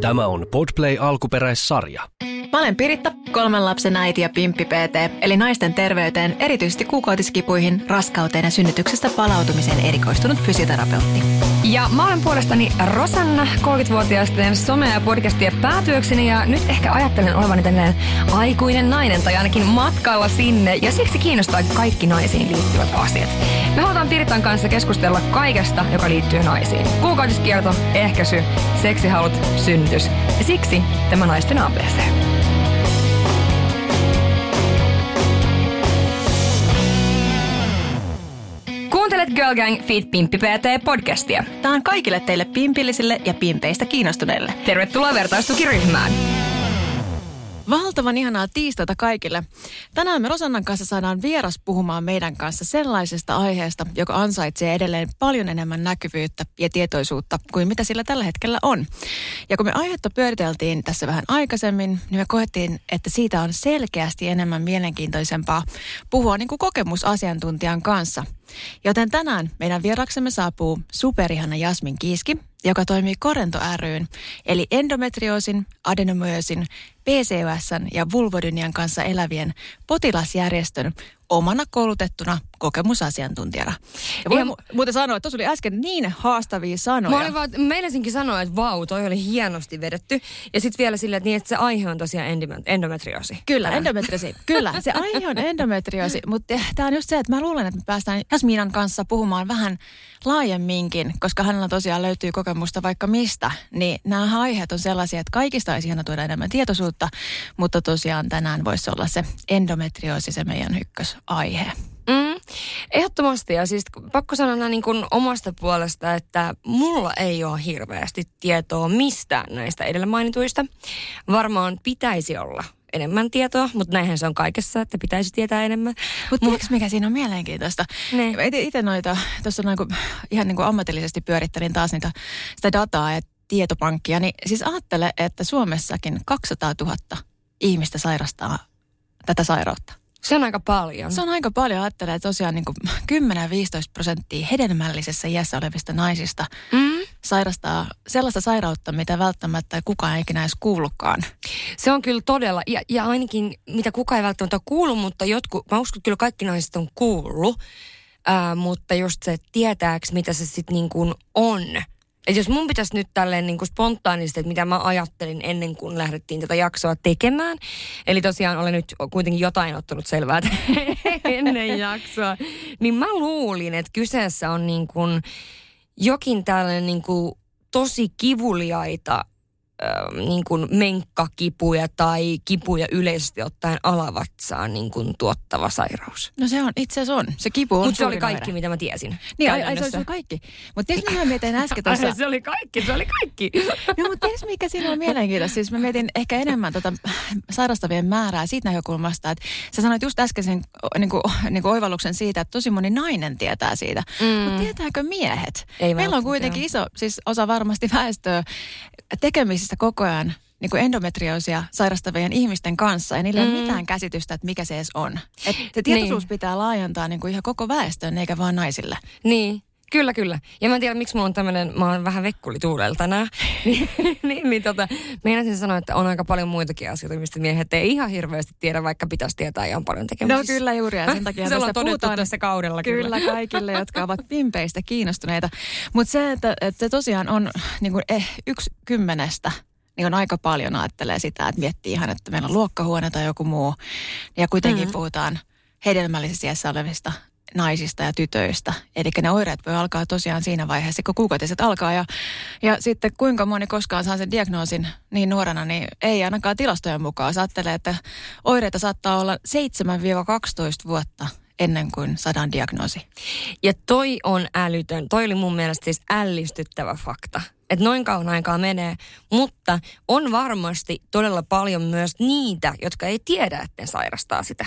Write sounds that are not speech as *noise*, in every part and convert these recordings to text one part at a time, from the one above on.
Tämä on Podplay alkuperäissarja. Mä olen Piritta, kolmen lapsen äiti ja pimppi PT, eli naisten terveyteen, erityisesti kuukautiskipuihin, raskauteen ja synnytyksestä palautumiseen erikoistunut fysioterapeutti. Ja mä olen puolestani Rosanna, 30-vuotiaisten some- ja podcastien päätyökseni ja nyt ehkä ajattelen olevani tällainen aikuinen nainen tai ainakin matkalla sinne ja siksi kiinnostaa kaikki naisiin liittyvät asiat. Me halutaan Piritan kanssa keskustella kaikesta, joka liittyy naisiin. Kuukautiskierto, ehkäisy, seksihalut, synnytys ja siksi tämä naisten ABC. Kuuntelet Girl Gang Feet Pimppi PT podcastia. Tämä on kaikille teille pimpillisille ja pimpeistä kiinnostuneille. Tervetuloa vertaistukiryhmään. Valtavan ihanaa tiistaita kaikille. Tänään me Rosannan kanssa saadaan vieras puhumaan meidän kanssa sellaisesta aiheesta, joka ansaitsee edelleen paljon enemmän näkyvyyttä ja tietoisuutta kuin mitä sillä tällä hetkellä on. Ja kun me aihetta pyöriteltiin tässä vähän aikaisemmin, niin me koettiin, että siitä on selkeästi enemmän mielenkiintoisempaa puhua niin kuin kokemusasiantuntijan kanssa. Joten tänään meidän vieraksemme saapuu superihana Jasmin Kiiski, joka toimii Korento ryn, eli endometrioosin, adenomyösin, PCOSn ja vulvodynian kanssa elävien potilasjärjestön omana koulutettuna kokemusasiantuntijana. Ja voi Ihan- mu- muuten sanoa, että tuossa oli äsken niin haastavia sanoja. Mä olin vaan, meinasinkin sanoa, että vau, toi oli hienosti vedetty. Ja sitten vielä silleen, että, niin, että se aihe on tosiaan endometrioosi. Kyllä, endometriosi. Kyllä, se aihe on endometriosi, mutta tämä on just se, että mä luulen, että me päästään Jasminan kanssa puhumaan vähän laajemminkin, koska hänellä tosiaan löytyy kokemusta vaikka mistä, niin nämä aiheet on sellaisia, että kaikista olisi ihana tuoda enemmän tietoisuutta, mutta tosiaan tänään voisi olla se endometrioosi se meidän ykkösaihe. Mm, ehdottomasti. Ja siis pakko sanoa niin kuin omasta puolesta, että mulla ei ole hirveästi tietoa mistään näistä edellä mainituista. Varmaan pitäisi olla enemmän tietoa, mutta näinhän se on kaikessa, että pitäisi tietää enemmän. Mutta tiedätkö, mikä siinä on mielenkiintoista? Ne. Itse noita, tuossa noin, kun ihan niin kuin ammatillisesti pyörittelin taas niitä, sitä dataa ja tietopankkia, niin siis ajattele, että Suomessakin 200 000 ihmistä sairastaa tätä sairautta. Se on aika paljon. Se on aika paljon, ajattelee että tosiaan niin kuin 10-15 prosenttia hedelmällisessä iässä olevista naisista Mm. sairastaa sellaista sairautta, mitä välttämättä kukaan ei ikinä edes kuullutkaan. Se on kyllä todella, ja, ja ainakin mitä kukaan ei välttämättä ole kuullut, mutta jotkut, mä uskon, että kyllä kaikki naiset on kuullut, ää, mutta just se, että tietääks mitä se sitten niin kuin on. Et jos mun pitäisi nyt tälleen niin kuin spontaanisti, että mitä mä ajattelin ennen kuin lähdettiin tätä jaksoa tekemään. Eli tosiaan olen nyt kuitenkin jotain ottanut selvää *laughs* ennen jaksoa. Niin mä luulin, että kyseessä on niin kuin jokin tällainen niin kuin tosi kivuliaita äh, niin kuin menkkakipuja tai kipuja yleisesti ottaen alavatsaan niin kuin tuottava sairaus. No se on, itse asiassa on. Se kipu on Mutta se oli kaikki, oire. mitä mä tiesin. Niin, ai, ai, se oli kaikki. Mutta tiedätkö, mitä mä mietin äsken tuossa? Ai, *laughs* se oli kaikki, se oli kaikki. *laughs* No mutta tiedätkö, mikä siinä on mielenkiintoista? Siis mä mietin ehkä enemmän tota sairastavien määrää siitä näkökulmasta, että sä sanoit just äsken sen niin kuin, niin kuin oivalluksen siitä, että tosi moni nainen tietää siitä. Mm. Mutta tietääkö miehet? Ei Meillä on kuitenkin joo. iso, siis osa varmasti väestöä tekemisissä koko ajan niin kuin endometrioosia sairastavien ihmisten kanssa, ja niillä ei Mm. ole mitään käsitystä, että mikä se edes on. Et se tietoisuus Niin. pitää laajentaa niin kuin ihan koko väestöön, eikä vain naisille. Niin, kyllä, kyllä. Ja mä en tiedä, miksi mulla on tämmöinen, mä oon vähän vekkuli tänään. *laughs* niin, niin, niin tota, meinasin sanoa, että on aika paljon muitakin asioita, mistä miehet ei ihan hirveästi tiedä, vaikka pitäisi tietää ja on paljon tekemisissä. No kyllä juuri, ja sen takia *laughs* Se tästä puhutaan. tässä kaudella kyllä. Kyllä kaikille, jotka ovat pimpeistä kiinnostuneita. Mutta se, että, että se tosiaan on niin kuin, eh, yksi kymmenestä, niin on aika paljon ajattelee sitä, että miettii ihan, että meillä on luokkahuone tai joku muu. Ja kuitenkin mm. puhutaan hedelmällisessä iässä olevista naisista ja tytöistä. Eli ne oireet voi alkaa tosiaan siinä vaiheessa, kun kuukautiset alkaa. Ja, ja sitten kuinka moni koskaan saa sen diagnoosin niin nuorena, niin ei ainakaan tilastojen mukaan. Sä ajattelee, että oireita saattaa olla 7-12 vuotta ennen kuin saadaan diagnoosi. Ja toi on älytön. Toi oli mun mielestä siis ällistyttävä fakta. Että noin kauan aikaa menee, mutta on varmasti todella paljon myös niitä, jotka ei tiedä, että ne sairastaa sitä.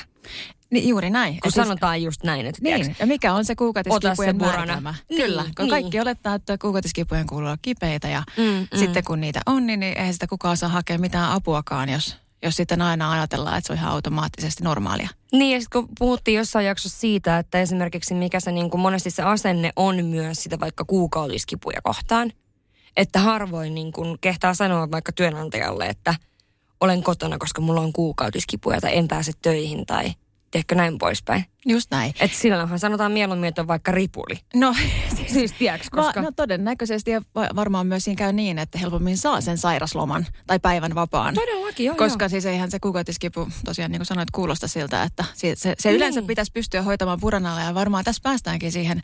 Niin juuri näin. Kun siis- sanotaan just näin, että Niin, ja mikä on se kuukautiskipujen määritelmä? Niin, Kyllä, kun niin. kaikki olettaa, että kuukautiskipujen kuuluu olla kipeitä ja Mm, mm, sitten kun niitä on, niin niin eihän sitä kukaan saa hakea mitään apuakaan, jos, jos sitten aina ajatellaan, että se on ihan automaattisesti normaalia. Niin ja sitten kun puhuttiin jossain jaksossa siitä, että esimerkiksi mikä se niin kuin monesti se asenne on myös sitä vaikka kuukautiskipuja kohtaan. Että harvoin niin kun kehtaa sanoa vaikka työnantajalle, että olen kotona, koska mulla on kuukautiskipuja tai en pääse töihin tai tiedätkö näin poispäin. Just näin. Että silloinhan sanotaan mieluummin, että on vaikka ripuli. No, *laughs* Siis tiedätkö, koska... Va, no todennäköisesti ja varmaan myös siinä käy niin, että helpommin saa sen sairasloman tai päivän vapaan. Todellakin, joo, Koska joo. siis eihän se kuukautiskipu tosiaan niin kuin sanoit kuulosta siltä, että se, se, se yleensä Niin. pitäisi pystyä hoitamaan puranalla ja varmaan tässä päästäänkin siihen,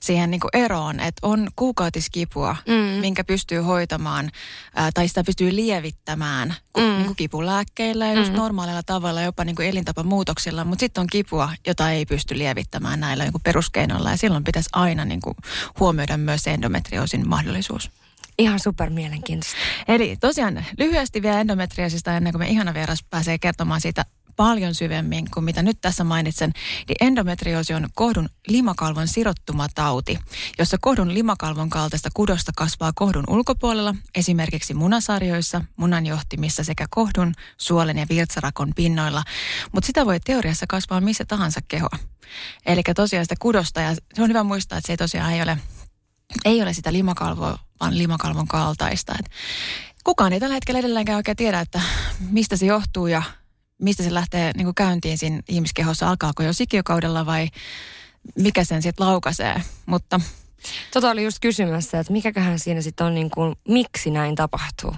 siihen niin kuin eroon, että on kuukautiskipua, Mm. minkä pystyy hoitamaan ää, tai sitä pystyy lievittämään Mm. niin kuin kipulääkkeillä ja just normaalilla tavalla, jopa niin kuin elintapamuutoksilla, mutta sitten on kipua, jota ei pysty lievittämään näillä niin peruskeinoilla ja silloin pitäisi aina niin kuin huomioida myös se endometrioosin mahdollisuus. Ihan super mielenkiintoista. Eli tosiaan lyhyesti vielä endometriosista ennen kuin me ihana vieras pääsee kertomaan siitä paljon syvemmin kuin mitä nyt tässä mainitsen. Niin endometrioosi on kohdun limakalvon sirottumatauti, jossa kohdun limakalvon kaltaista kudosta kasvaa kohdun ulkopuolella, esimerkiksi munasarjoissa, munanjohtimissa sekä kohdun, suolen ja virtsarakon pinnoilla. Mutta sitä voi teoriassa kasvaa missä tahansa kehoa. Eli tosiaan sitä kudosta, ja se on hyvä muistaa, että se ei tosiaan ei ole ei ole sitä limakalvoa, vaan limakalvon kaltaista. Et kukaan ei tällä hetkellä edelleenkään oikein tiedä, että mistä se johtuu ja mistä se lähtee niin kuin käyntiin siinä ihmiskehossa. Alkaako jo sikiökaudella vai mikä sen sitten laukaisee. Mutta Tota oli just kysymässä, että mikäköhän siinä sitten on niin kuin, miksi näin tapahtuu?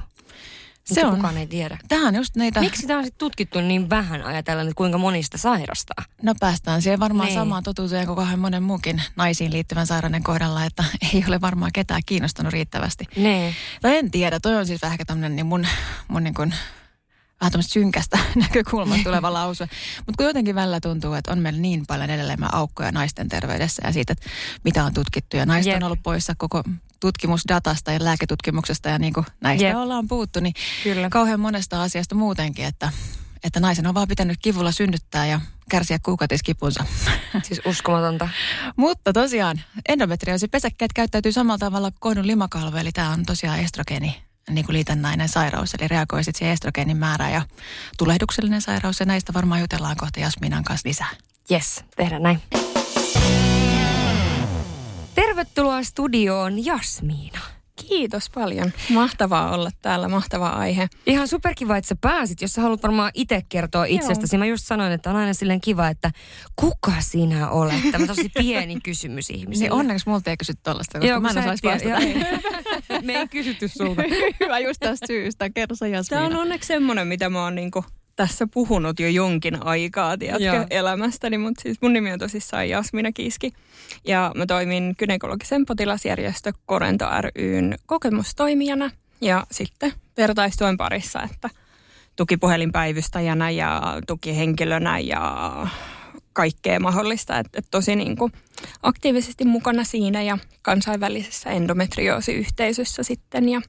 Se on- Kukaan ei tiedä. tämä on just niitä... Miksi tämä on sitten tutkittu niin vähän ajatellen, että kuinka monista sairastaa? No päästään siihen varmaan Niin. samaan totuuteen kuin kahden monen muukin naisiin liittyvän sairauden kohdalla, että *laughs* ei ole varmaan ketään kiinnostanut riittävästi. Nee. Tai en tiedä, toi on siis vähän tämmöinen niin mun, mun niin kuin, vähän tämmöistä synkästä *laughs* näkökulmasta tuleva lause. Mutta kun jotenkin välillä tuntuu, että on meillä niin paljon edelleen aukkoja naisten terveydessä ja siitä, että mitä on tutkittu. Ja naiset Jep. on ollut poissa koko tutkimusdatasta ja lääketutkimuksesta ja niin kuin näistä Jep. ollaan puhuttu, niin Kyllä. kauhean monesta asiasta muutenkin, että, että naisen on vaan pitänyt kivulla synnyttää ja kärsiä kuukautiskipunsa. *laughs* Siis uskomatonta. Mutta tosiaan endometrioosi pesäkkeet käyttäytyy samalla tavalla kuin kohdun limakalvo, eli tämä on tosiaan estrogeeni niin kuin liitännäinen sairaus, eli reagoi sitten siihen estrogeenin määrään ja tulehduksellinen sairaus, ja näistä varmaan jutellaan kohta Jasminan kanssa lisää. Yes, tehdään näin. Tervetuloa studioon Jasmiina. Kiitos paljon. Mahtavaa olla täällä, mahtava aihe. Ihan superkiva, että sä pääsit, jos sä haluat varmaan itse kertoa itsestäsi. Mä just sanoin, että on aina silleen kiva, että kuka sinä olet? Tämä tosi *laughs* pieni kysymys ihmisille. Niin onneksi multa ei kysy tollasta, koska Joo, mä en osaisi vastata. *laughs* *laughs* *laughs* Me ei kysytty sulta. *laughs* Hyvä just tästä syystä. Kerro sä Jasmina. Tämä on onneksi semmoinen, mitä mä oon niinku tässä puhunut jo jonkin aikaa, Joo. tiedätkö, elämästäni. Mutta siis mun nimi on tosissaan Jasmina Kiiski. Ja mä toimin gynekologisen potilasjärjestö Korento ryn kokemustoimijana. Ja sitten vertaistuen parissa, että tukipuhelinpäivystäjänä ja tukihenkilönä ja kaikkea mahdollista. Että et tosi niin kuin aktiivisesti mukana siinä ja kansainvälisessä endometrioosiyhteisössä sitten. Ja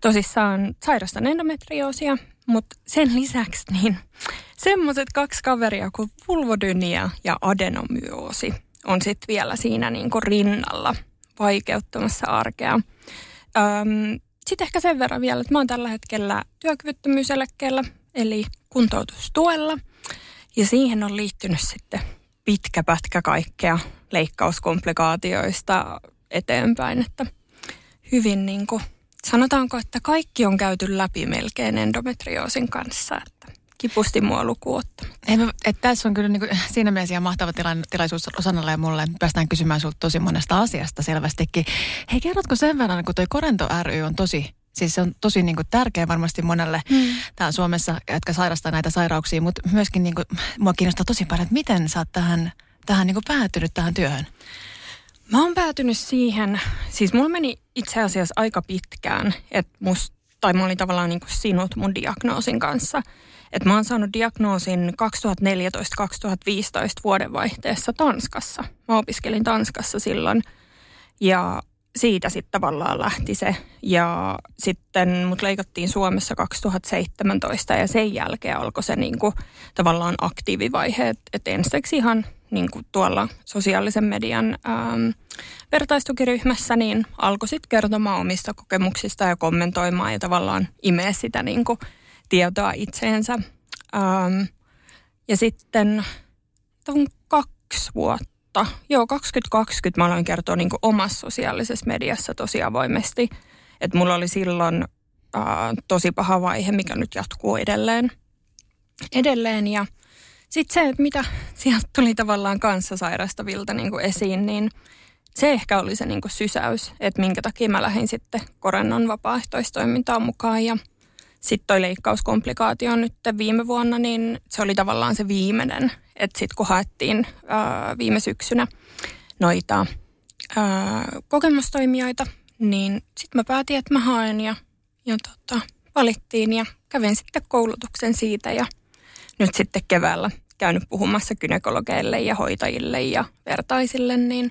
tosissaan sairastan endometrioosia, mutta sen lisäksi niin semmoiset kaksi kaveria kuin vulvodynia ja adenomyoosi on sitten vielä siinä niin kuin rinnalla vaikeuttamassa arkea. Sitten ehkä sen verran vielä, että mä oon tällä hetkellä työkyvyttömyyseläkkeellä, eli kuntoutustuella. Ja siihen on liittynyt sitten pitkä pätkä kaikkea leikkauskomplikaatioista eteenpäin, että hyvin niin kuin, sanotaanko, että kaikki on käyty läpi melkein endometrioosin kanssa, että kipusti mua lukuun ottamatta. Ei, mä, et tässä on kyllä niinku, *laughs* siinä mielessä ihan mahtava tilan, tilaisuus Osannalle ja mulle. Päästään kysymään sulta tosi monesta asiasta selvästikin. Hei, kerrotko sen verran, kun toi Korento ry on tosi, siis se on tosi niinku tärkeä varmasti monelle hmm. täällä Suomessa, jotka sairastaa näitä sairauksia, mutta myöskin niinku, mua kiinnostaa tosi paljon, että miten sä oot tähän, tähän niinku päätynyt tähän työhön. Mä oon päätynyt siihen, siis mulla meni itse asiassa aika pitkään, että must, tai mä olin tavallaan niin kuin sinut mun diagnoosin kanssa. Että mä oon saanut diagnoosin 2014-2015 vuodenvaihteessa Tanskassa. Mä opiskelin Tanskassa silloin ja siitä sitten tavallaan lähti se. Ja sitten mut leikattiin Suomessa 2017 ja sen jälkeen alkoi se niinku, tavallaan aktiivivaihe. Että et ensiksi ihan niinku tuolla sosiaalisen median ähm, vertaistukiryhmässä niin alkoi sitten kertomaan omista kokemuksista ja kommentoimaan ja tavallaan imee sitä niinku tietoa itseensä. Ähm, ja sitten kaksi vuotta, joo 2020 mä aloin kertoa niin omassa sosiaalisessa mediassa tosi avoimesti, Että mulla oli silloin äh, tosi paha vaihe, mikä nyt jatkuu edelleen. edelleen ja sitten se, että mitä sieltä tuli tavallaan kanssa sairastavilta niin esiin, niin se ehkä oli se niin sysäys, että minkä takia mä lähdin sitten korennon vapaaehtoistoimintaan mukaan. Ja sitten toi leikkauskomplikaatio nyt viime vuonna, niin se oli tavallaan se viimeinen. Että sitten kun haettiin ää, viime syksynä noita ää, kokemustoimijoita, niin sitten mä päätin, että mä haen ja, ja tota, valittiin ja kävin sitten koulutuksen siitä ja nyt sitten keväällä käynyt puhumassa kynekologeille ja hoitajille ja vertaisille, niin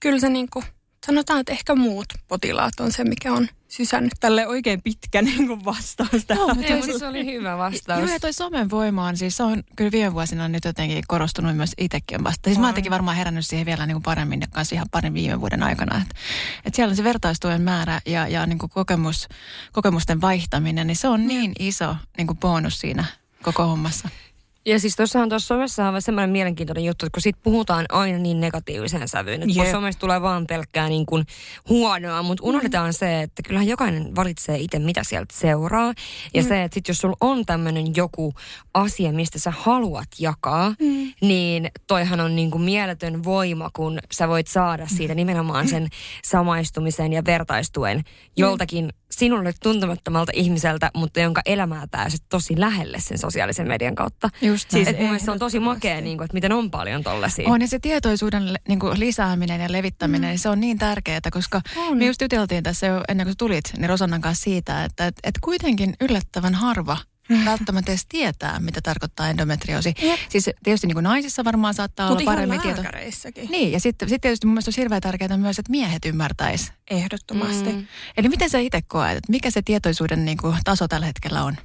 kyllä se niin kuin, sanotaan, että ehkä muut potilaat on se, mikä on sysännyt tälle oikein pitkä *laughs* niin kuin vastaus tähän. Joo, mutta siis se oli hyvä vastaus. Joo, ja toi somen voima on siis, se on kyllä viime vuosina nyt jotenkin korostunut myös itsekin vasta. Siis mä oon varmaan herännyt siihen vielä niin kuin paremmin ja kanssa ihan parin viime vuoden aikana. Että et siellä on se vertaistuen määrä ja, ja niin kuin kokemus, kokemusten vaihtaminen, niin se on niin iso niin kuin bonus siinä koko hommassa. Ja siis tuossahan tuossa somessa on semmoinen mielenkiintoinen juttu, että kun siitä puhutaan aina niin negatiivisen sävyyn, että yep. somesta tulee vaan pelkkää niin kuin huonoa, mutta unohdetaan mm. se, että kyllähän jokainen valitsee itse, mitä sieltä seuraa. Ja mm. se, että sit jos sulla on tämmöinen joku asia, mistä sä haluat jakaa, mm. niin toihan on niin kuin mieletön voima, kun sä voit saada siitä nimenomaan sen samaistumisen ja vertaistuen joltakin sinulle tuntemattomalta ihmiseltä, mutta jonka elämää pääset tosi lähelle sen sosiaalisen median kautta. Just siis et se on tosi makea, niin kuin, että miten on paljon tollaisia. On ja se tietoisuuden niin kuin lisääminen ja levittäminen, mm. niin se on niin tärkeää, koska on. me just juteltiin tässä jo ennen kuin tulit, niin Rosannan kanssa siitä, että et, et kuitenkin yllättävän harva. *laughs* välttämättä edes tietää, mitä tarkoittaa endometrioosi. Jep. Siis tietysti niin kuin naisissa varmaan saattaa Mut olla paremmin tieto. Niin, ja sitten sit tietysti mun mielestä olisi hirveän tärkeää myös, että miehet ymmärtäis. Ehdottomasti. Mm. Eli miten sä itse koet, että mikä se tietoisuuden niin kuin, taso tällä hetkellä on?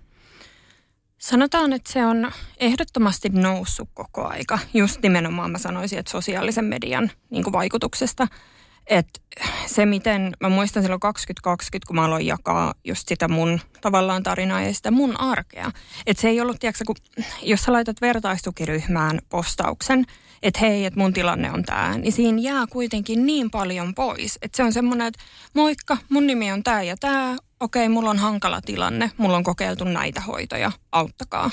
Sanotaan, että se on ehdottomasti noussut koko aika. Just nimenomaan mä sanoisin, että sosiaalisen median niin kuin vaikutuksesta – et se, miten, mä muistan silloin 2020, kun mä aloin jakaa just sitä mun tavallaan tarinaa ja sitä mun arkea. Että se ei ollut, tiedätkö, kun, jos sä laitat vertaistukiryhmään postauksen, että hei, että mun tilanne on tämä, niin siinä jää kuitenkin niin paljon pois. Että se on semmoinen, että moikka, mun nimi on tämä ja tämä, okei, mulla on hankala tilanne, mulla on kokeiltu näitä hoitoja, auttakaa.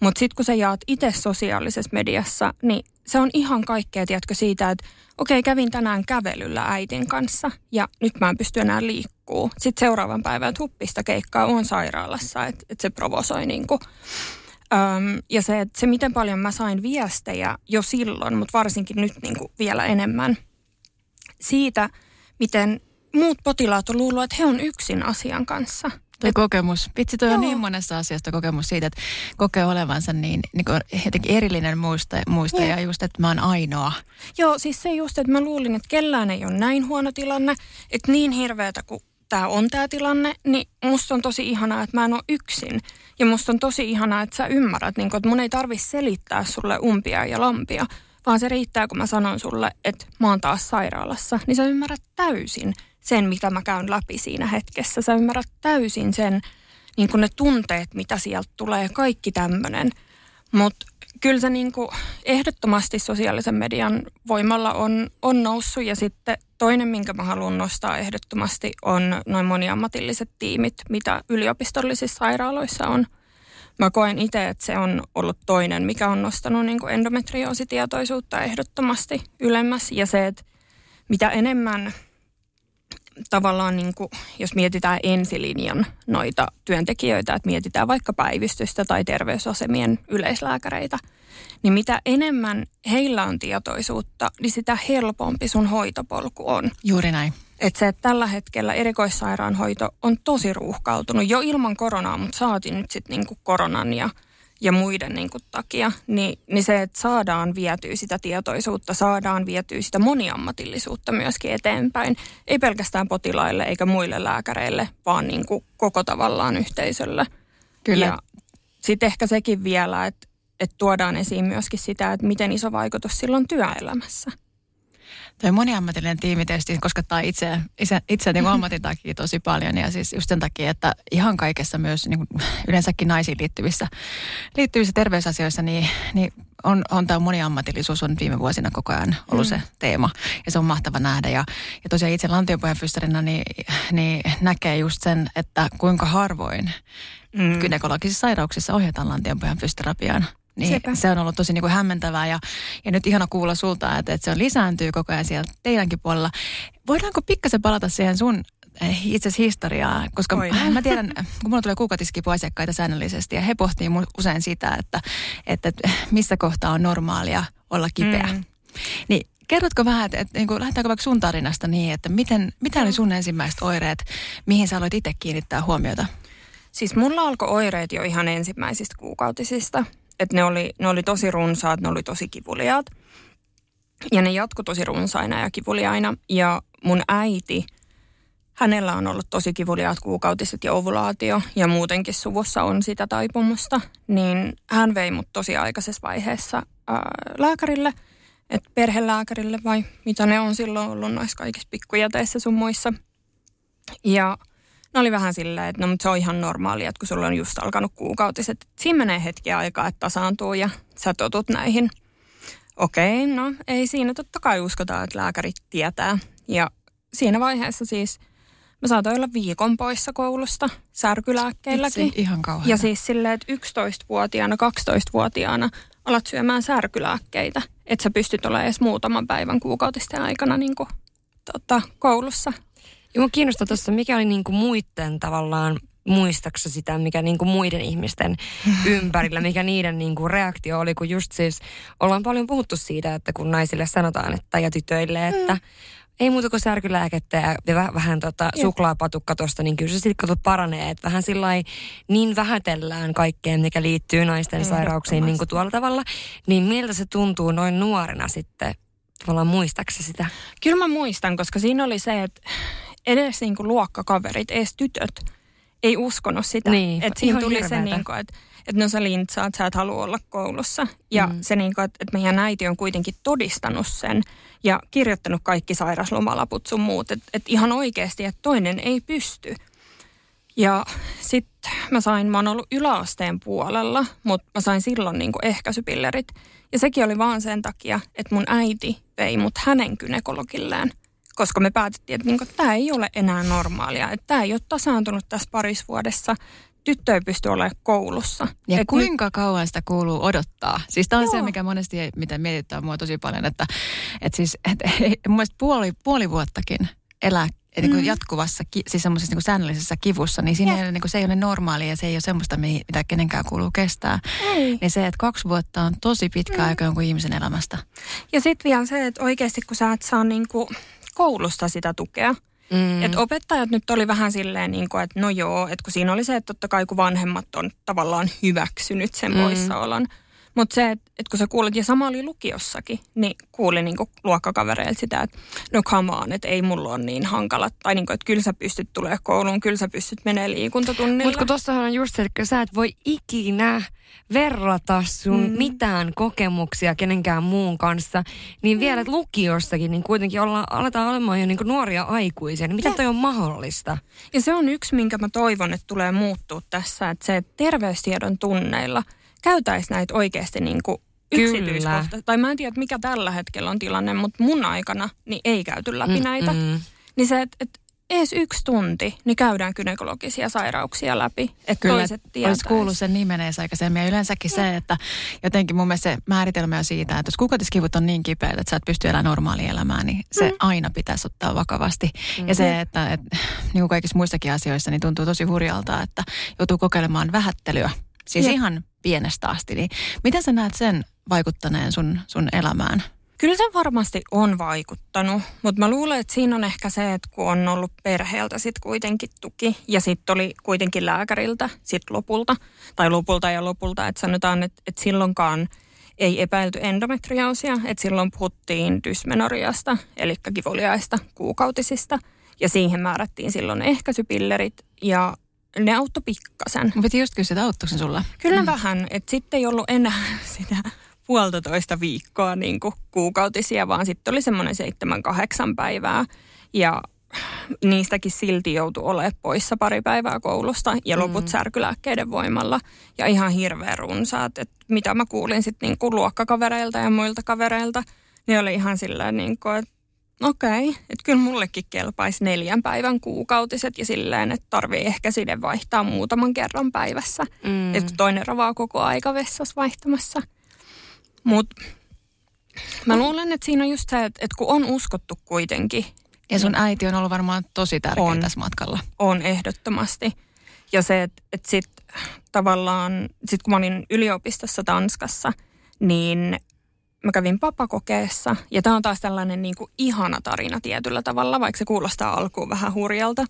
Mutta sitten kun sä jaat itse sosiaalisessa mediassa, niin se on ihan kaikkea, tiedätkö, siitä, että okei, kävin tänään kävelyllä äitin kanssa ja nyt mä en pysty enää liikkuu. Sitten seuraavan päivän huppista keikkaa on sairaalassa, että et se provosoi niin kuin. Öm, ja se, että se, miten paljon mä sain viestejä jo silloin, mutta varsinkin nyt niin kuin vielä enemmän siitä, miten muut potilaat on luullut, että he on yksin asian kanssa. Toi kokemus. Vitsi, toi Joo. on niin monessa asiasta kokemus siitä, että kokee olevansa niin, niin kuin jotenkin erillinen muista, muista ja just, että mä oon ainoa. Joo, siis se just, että mä luulin, että kellään ei ole näin huono tilanne, että niin hirveätä kuin tämä on tämä tilanne, niin musta on tosi ihanaa, että mä en ole yksin. Ja musta on tosi ihanaa, että sä ymmärrät, niin kun, että mun ei tarvi selittää sulle umpia ja lampia, vaan se riittää, kun mä sanon sulle, että mä oon taas sairaalassa, niin sä ymmärrät täysin – sen, mitä mä käyn läpi siinä hetkessä. Sä ymmärrät täysin sen, niin kuin ne tunteet, mitä sieltä tulee, kaikki tämmöinen. Mutta kyllä se niin kuin ehdottomasti sosiaalisen median voimalla on, on noussut. Ja sitten toinen, minkä mä haluan nostaa ehdottomasti, on noin moniammatilliset tiimit, mitä yliopistollisissa sairaaloissa on. Mä koen itse, että se on ollut toinen, mikä on nostanut niin kuin endometrioositietoisuutta ehdottomasti ylemmäs. Ja se, että mitä enemmän – tavallaan, niin kuin, jos mietitään ensilinjan noita työntekijöitä, että mietitään vaikka päivystystä tai terveysasemien yleislääkäreitä, niin mitä enemmän heillä on tietoisuutta, niin sitä helpompi sun hoitopolku on. Juuri näin. Että se, että tällä hetkellä erikoissairaanhoito on tosi ruuhkautunut jo ilman koronaa, mutta saatiin nyt sitten niinku koronan ja ja muiden niin kuin, takia, niin, niin se, että saadaan vietyä sitä tietoisuutta, saadaan vietyä sitä moniammatillisuutta myöskin eteenpäin. Ei pelkästään potilaille eikä muille lääkäreille, vaan niin kuin, koko tavallaan yhteisölle. Kyllä. Ja sitten ehkä sekin vielä, että, että tuodaan esiin myöskin sitä, että miten iso vaikutus silloin työelämässä. Tuo moniammatillinen tiimi tietysti koskettaa itse, itse, itse niin ammatin takia tosi paljon ja siis just sen takia, että ihan kaikessa myös niin kuin yleensäkin naisiin liittyvissä, liittyvissä terveysasioissa, niin, niin on, on tämä moniammatillisuus on viime vuosina koko ajan ollut mm. se teema. Ja se on mahtava nähdä. Ja, ja tosiaan itse lantiopohjanfystarina niin, niin näkee just sen, että kuinka harvoin mm. gynekologisissa sairauksissa ohjataan lantiopohjan fysioterapiaan. Niin Sepä. se on ollut tosi niin kuin hämmentävää ja, ja nyt ihana kuulla sulta, että, että se on lisääntyy koko ajan siellä teidänkin puolella. Voidaanko pikkasen palata siihen sun eh, itse asiassa historiaa, koska Oi. mä tiedän, kun mulla tulee kuukautiskipuasiakkaita säännöllisesti ja he pohtii usein sitä, että, että missä kohtaa on normaalia olla kipeä. Mm. Niin kerrotko vähän, että, että niin kuin, lähdetäänkö vaikka sun tarinasta niin, että miten, mitä oli sun ensimmäiset oireet, mihin sä aloit itse kiinnittää huomiota? Siis mulla alkoi oireet jo ihan ensimmäisistä kuukautisista. Että ne oli, ne oli tosi runsaat, ne oli tosi kivuliaat. Ja ne jatku tosi runsaina ja kivuliaina. Ja mun äiti, hänellä on ollut tosi kivuliaat kuukautiset ja ovulaatio. Ja muutenkin suvussa on sitä taipumusta. Niin hän vei mut tosi aikaisessa vaiheessa ää, lääkärille. Että perhelääkärille vai mitä ne on silloin ollut noissa kaikissa pikkujäteissä sun muissa. Ja ne oli vähän silleen, että no mutta se on ihan normaalia, että kun sulla on just alkanut kuukautiset. Siinä menee hetki aikaa, että tasaantuu ja sä totut näihin. Okei, no ei siinä totta kai uskota, että lääkärit tietää. Ja siinä vaiheessa siis mä saatoin olla viikon poissa koulusta särkylääkkeilläkin. Itse ihan kauhean. Ja siis silleen, että 11-vuotiaana, 12-vuotiaana alat syömään särkylääkkeitä. Että sä pystyt olemaan edes muutaman päivän kuukautisten aikana niin kuin, tota, koulussa Joo, kiinnostaa tuossa, mikä oli niinku muiden tavallaan muistaksa sitä, mikä niinku muiden ihmisten *laughs* ympärillä, mikä niiden niinku reaktio oli, kun just siis ollaan paljon puhuttu siitä, että kun naisille sanotaan, että ja tytöille, että mm. ei muuta kuin särkylääkettä ja vähän, vähän tota suklaapatukka tuosta, niin kyllä se sitten paranee. Että vähän sillä niin vähätellään kaikkeen, mikä liittyy naisten sairauksiin niin kuin tuolla tavalla. Niin miltä se tuntuu noin nuorena sitten tavallaan muistaaksesi sitä? Kyllä mä muistan, koska siinä oli se, että edes niin kuin luokkakaverit, edes tytöt, ei uskonut sitä. Niin, että siinä tuli hirveätä. se, niin kuin, että, että no sä lintsaat, sä et halua olla koulussa. Ja mm. se, niin kuin, että, että meidän äiti on kuitenkin todistanut sen ja kirjoittanut kaikki sairaslomalaput sun muut. Että, että ihan oikeasti, että toinen ei pysty. Ja sitten mä sain, mä oon ollut yläasteen puolella, mutta mä sain silloin niin kuin ehkäisypillerit. Ja sekin oli vaan sen takia, että mun äiti vei mut hänen gynekologilleen koska me päätettiin, että, niin tämä ei ole enää normaalia, että tämä ei ole tasaantunut tässä parisvuodessa. Tyttö ei pysty olemaan koulussa. Ja Et kuinka nyt... kauan sitä kuuluu odottaa? Siis tämä on Joo. se, mikä monesti, mitä mietittää mua tosi paljon, että, että siis että, *laughs* mun puoli, puoli vuottakin elää niin kuin mm. jatkuvassa, siis semmoisessa niin säännöllisessä kivussa, niin siinä ei ole, niin kuin, se ei ole normaalia ja se ei ole semmoista, mitä kenenkään kuuluu kestää. Ei. Niin se, että kaksi vuotta on tosi pitkä mm. aika jonkun ihmisen elämästä. Ja sitten vielä se, että oikeasti kun sä et saa niin kuin koulusta sitä tukea. Mm. Et opettajat nyt oli vähän silleen, niin kuin, että no joo, että kun siinä oli se, että totta kai kun vanhemmat on tavallaan hyväksynyt sen mm. poissaolon. Mutta se, että et kun sä kuulet, ja sama oli lukiossakin, niin kuulin niinku luokkakavereilta sitä, että no come on, että ei mulla ole niin hankala. Tai niinku, että kyllä sä pystyt tulemaan kouluun, kyllä sä pystyt menemään liikuntatunnille. Mutta kun tossahan on just se, että sä et voi ikinä verrata sun mm. mitään kokemuksia kenenkään muun kanssa, niin mm. vielä lukiossakin niin kuitenkin olla, aletaan olemaan jo niin nuoria aikuisia. Niin miten toi on mahdollista? Ja se on yksi, minkä mä toivon, että tulee muuttua tässä, että se terveystiedon tunneilla – käytäisi näitä oikeasti niin kuin yksityiskohtaisesti. Tai mä en tiedä, mikä tällä hetkellä on tilanne, mutta mun aikana niin ei käyty läpi mm, näitä. Mm. Niin se, että et, edes yksi tunti, niin käydään gynekologisia sairauksia läpi. Että Kyllä, toiset olisi kuullut sen nimen edes aikaisemmin. Ja yleensäkin no. se, että jotenkin mun mielestä se määritelmä on siitä, että jos kuukautiskivut on niin kipeät, että sä et pysty elämään normaalia elämää, niin se mm. aina pitäisi ottaa vakavasti. Mm. Ja se, että, että niin kuin kaikissa muissakin asioissa, niin tuntuu tosi hurjalta, että joutuu kokeilemaan vähättelyä. Siis ihan pienestä asti. Niin miten sä näet sen vaikuttaneen sun, sun elämään? Kyllä se varmasti on vaikuttanut, mutta mä luulen, että siinä on ehkä se, että kun on ollut perheeltä sit kuitenkin tuki ja sitten oli kuitenkin lääkäriltä sit lopulta, tai lopulta ja lopulta, että sanotaan, että, että silloinkaan ei epäilty endometrioosia, että silloin puhuttiin dysmenoriasta, eli kivuliaista kuukautisista, ja siihen määrättiin silloin ehkäisypillerit, ja ne auttoi pikkasen. Mä piti just kysyä, että auttoiko sulla? Kyllä mm. vähän. Että sitten ei ollut enää *laughs* sitä puolitoista viikkoa niin kuin kuukautisia, vaan sitten oli semmoinen seitsemän, kahdeksan päivää. Ja niistäkin silti joutui olemaan poissa pari päivää koulusta ja loput mm. särkylääkkeiden voimalla. Ja ihan hirveän runsaat, että mitä mä kuulin sitten niinku luokkakavereilta ja muilta kavereilta, niin oli ihan silleen, niinku, että okei, okay, että kyllä mullekin kelpaisi neljän päivän kuukautiset ja silleen, että tarvii ehkä side vaihtaa muutaman kerran päivässä. Mm. Että toinen ravaa koko aika vessassa vaihtamassa. Mutta mä luulen, että siinä on just se, että, että kun on uskottu kuitenkin. Ja sun äiti on ollut varmaan tosi tärkeä on, tässä matkalla. On ehdottomasti. Ja se, että, että sitten tavallaan, sit kun mä olin yliopistossa Tanskassa, niin mä kävin papakokeessa. Ja tämä on taas tällainen niin kuin ihana tarina tietyllä tavalla, vaikka se kuulostaa alkuun vähän hurjalta.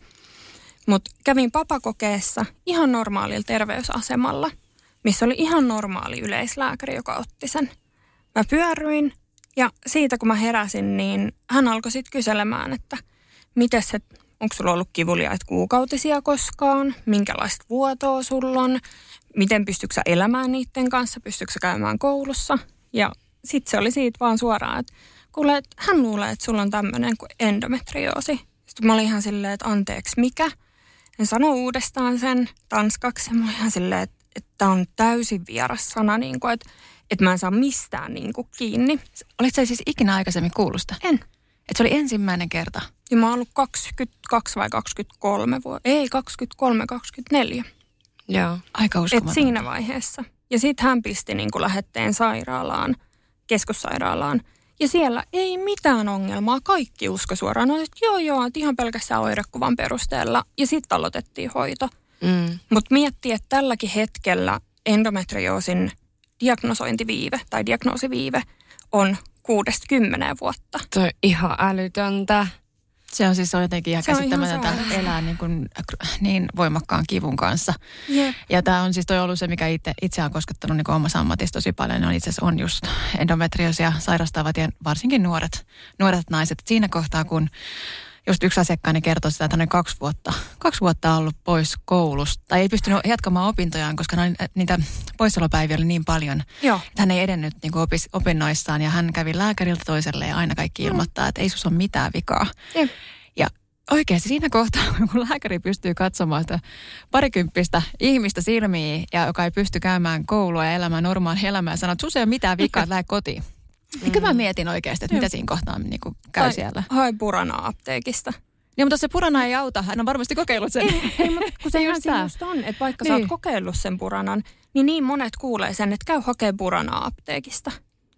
Mutta kävin papakokeessa ihan normaalilla terveysasemalla, missä oli ihan normaali yleislääkäri, joka otti sen. Mä pyörryin ja siitä kun mä heräsin, niin hän alkoi sitten kyselemään, että miten se, onko sulla ollut kivuliaita kuukautisia koskaan, minkälaista vuotoa sulla on, miten pystyykö sä elämään niiden kanssa, pystyykö sä käymään koulussa. Ja sitten se oli siitä vaan suoraan, että kuule, että hän luulee, että sulla on tämmöinen kuin endometrioosi. Sitten mä olin ihan silleen, että anteeksi, mikä? En sano uudestaan sen tanskaksi. Mä olin ihan silleen, että, että on täysin vieras sana, niin kuin, että, että mä en saa mistään niin kuin, kiinni. Olitko sä siis ikinä aikaisemmin kuulusta? En. Että se oli ensimmäinen kerta? Ja mä oon ollut 22 vai 23 vuotta. Ei, 23, 24. Joo, aika uskomatonta. Et siinä vaiheessa. Ja sitten hän pisti niin kuin lähetteen sairaalaan – keskussairaalaan. Ja siellä ei mitään ongelmaa. Kaikki usko suoraan. No, että joo, joo, että ihan pelkästään oirekuvan perusteella. Ja sitten aloitettiin hoito. Mm. Mutta miettii, että tälläkin hetkellä endometrioosin diagnosointiviive tai diagnoosiviive on kuudesta kymmeneen vuotta. Toi on ihan älytöntä. Se on siis on jotenkin ihan käsittämätöntä elää niin, kuin, niin voimakkaan kivun kanssa. Yep. Ja tämä on siis toi ollut se, mikä itse, itse on koskettanut niin omassa ammatissa tosi paljon. On itse asiassa on just endometriosia sairastavat ja varsinkin nuoret, nuoret naiset. Siinä kohtaa, kun just yksi asiakkaani kertoi sitä, että hän on kaksi vuotta, kaksi vuotta ollut pois koulusta. Tai ei pystynyt jatkamaan opintojaan, koska noin, niitä poissaolopäiviä oli niin paljon. Joo. Että hän ei edennyt niin kuin opis, opinnoissaan ja hän kävi lääkäriltä toiselle ja aina kaikki ilmoittaa, että ei sus ole mitään vikaa. Ja, ja oikeasti siinä kohtaa, *laughs* kun lääkäri pystyy katsomaan sitä parikymppistä ihmistä silmiin ja joka ei pysty käymään koulua ja elämään normaalia elämää ja sanoo, että sus ei ole mitään vikaa, lähde kotiin. Niin kyllä mä mietin oikeasti, että mitä siinä kohtaa niin kuin käy Hai, siellä. Hae purana apteekista. Niin, mutta se purana ei auta. Hän on varmasti kokeillut sen. Ei, ei mutta kun *laughs* se ihan just on, että vaikka niin. sä oot kokeillut sen puranan, niin niin monet kuulee sen, että käy hakemaan puranaa apteekista.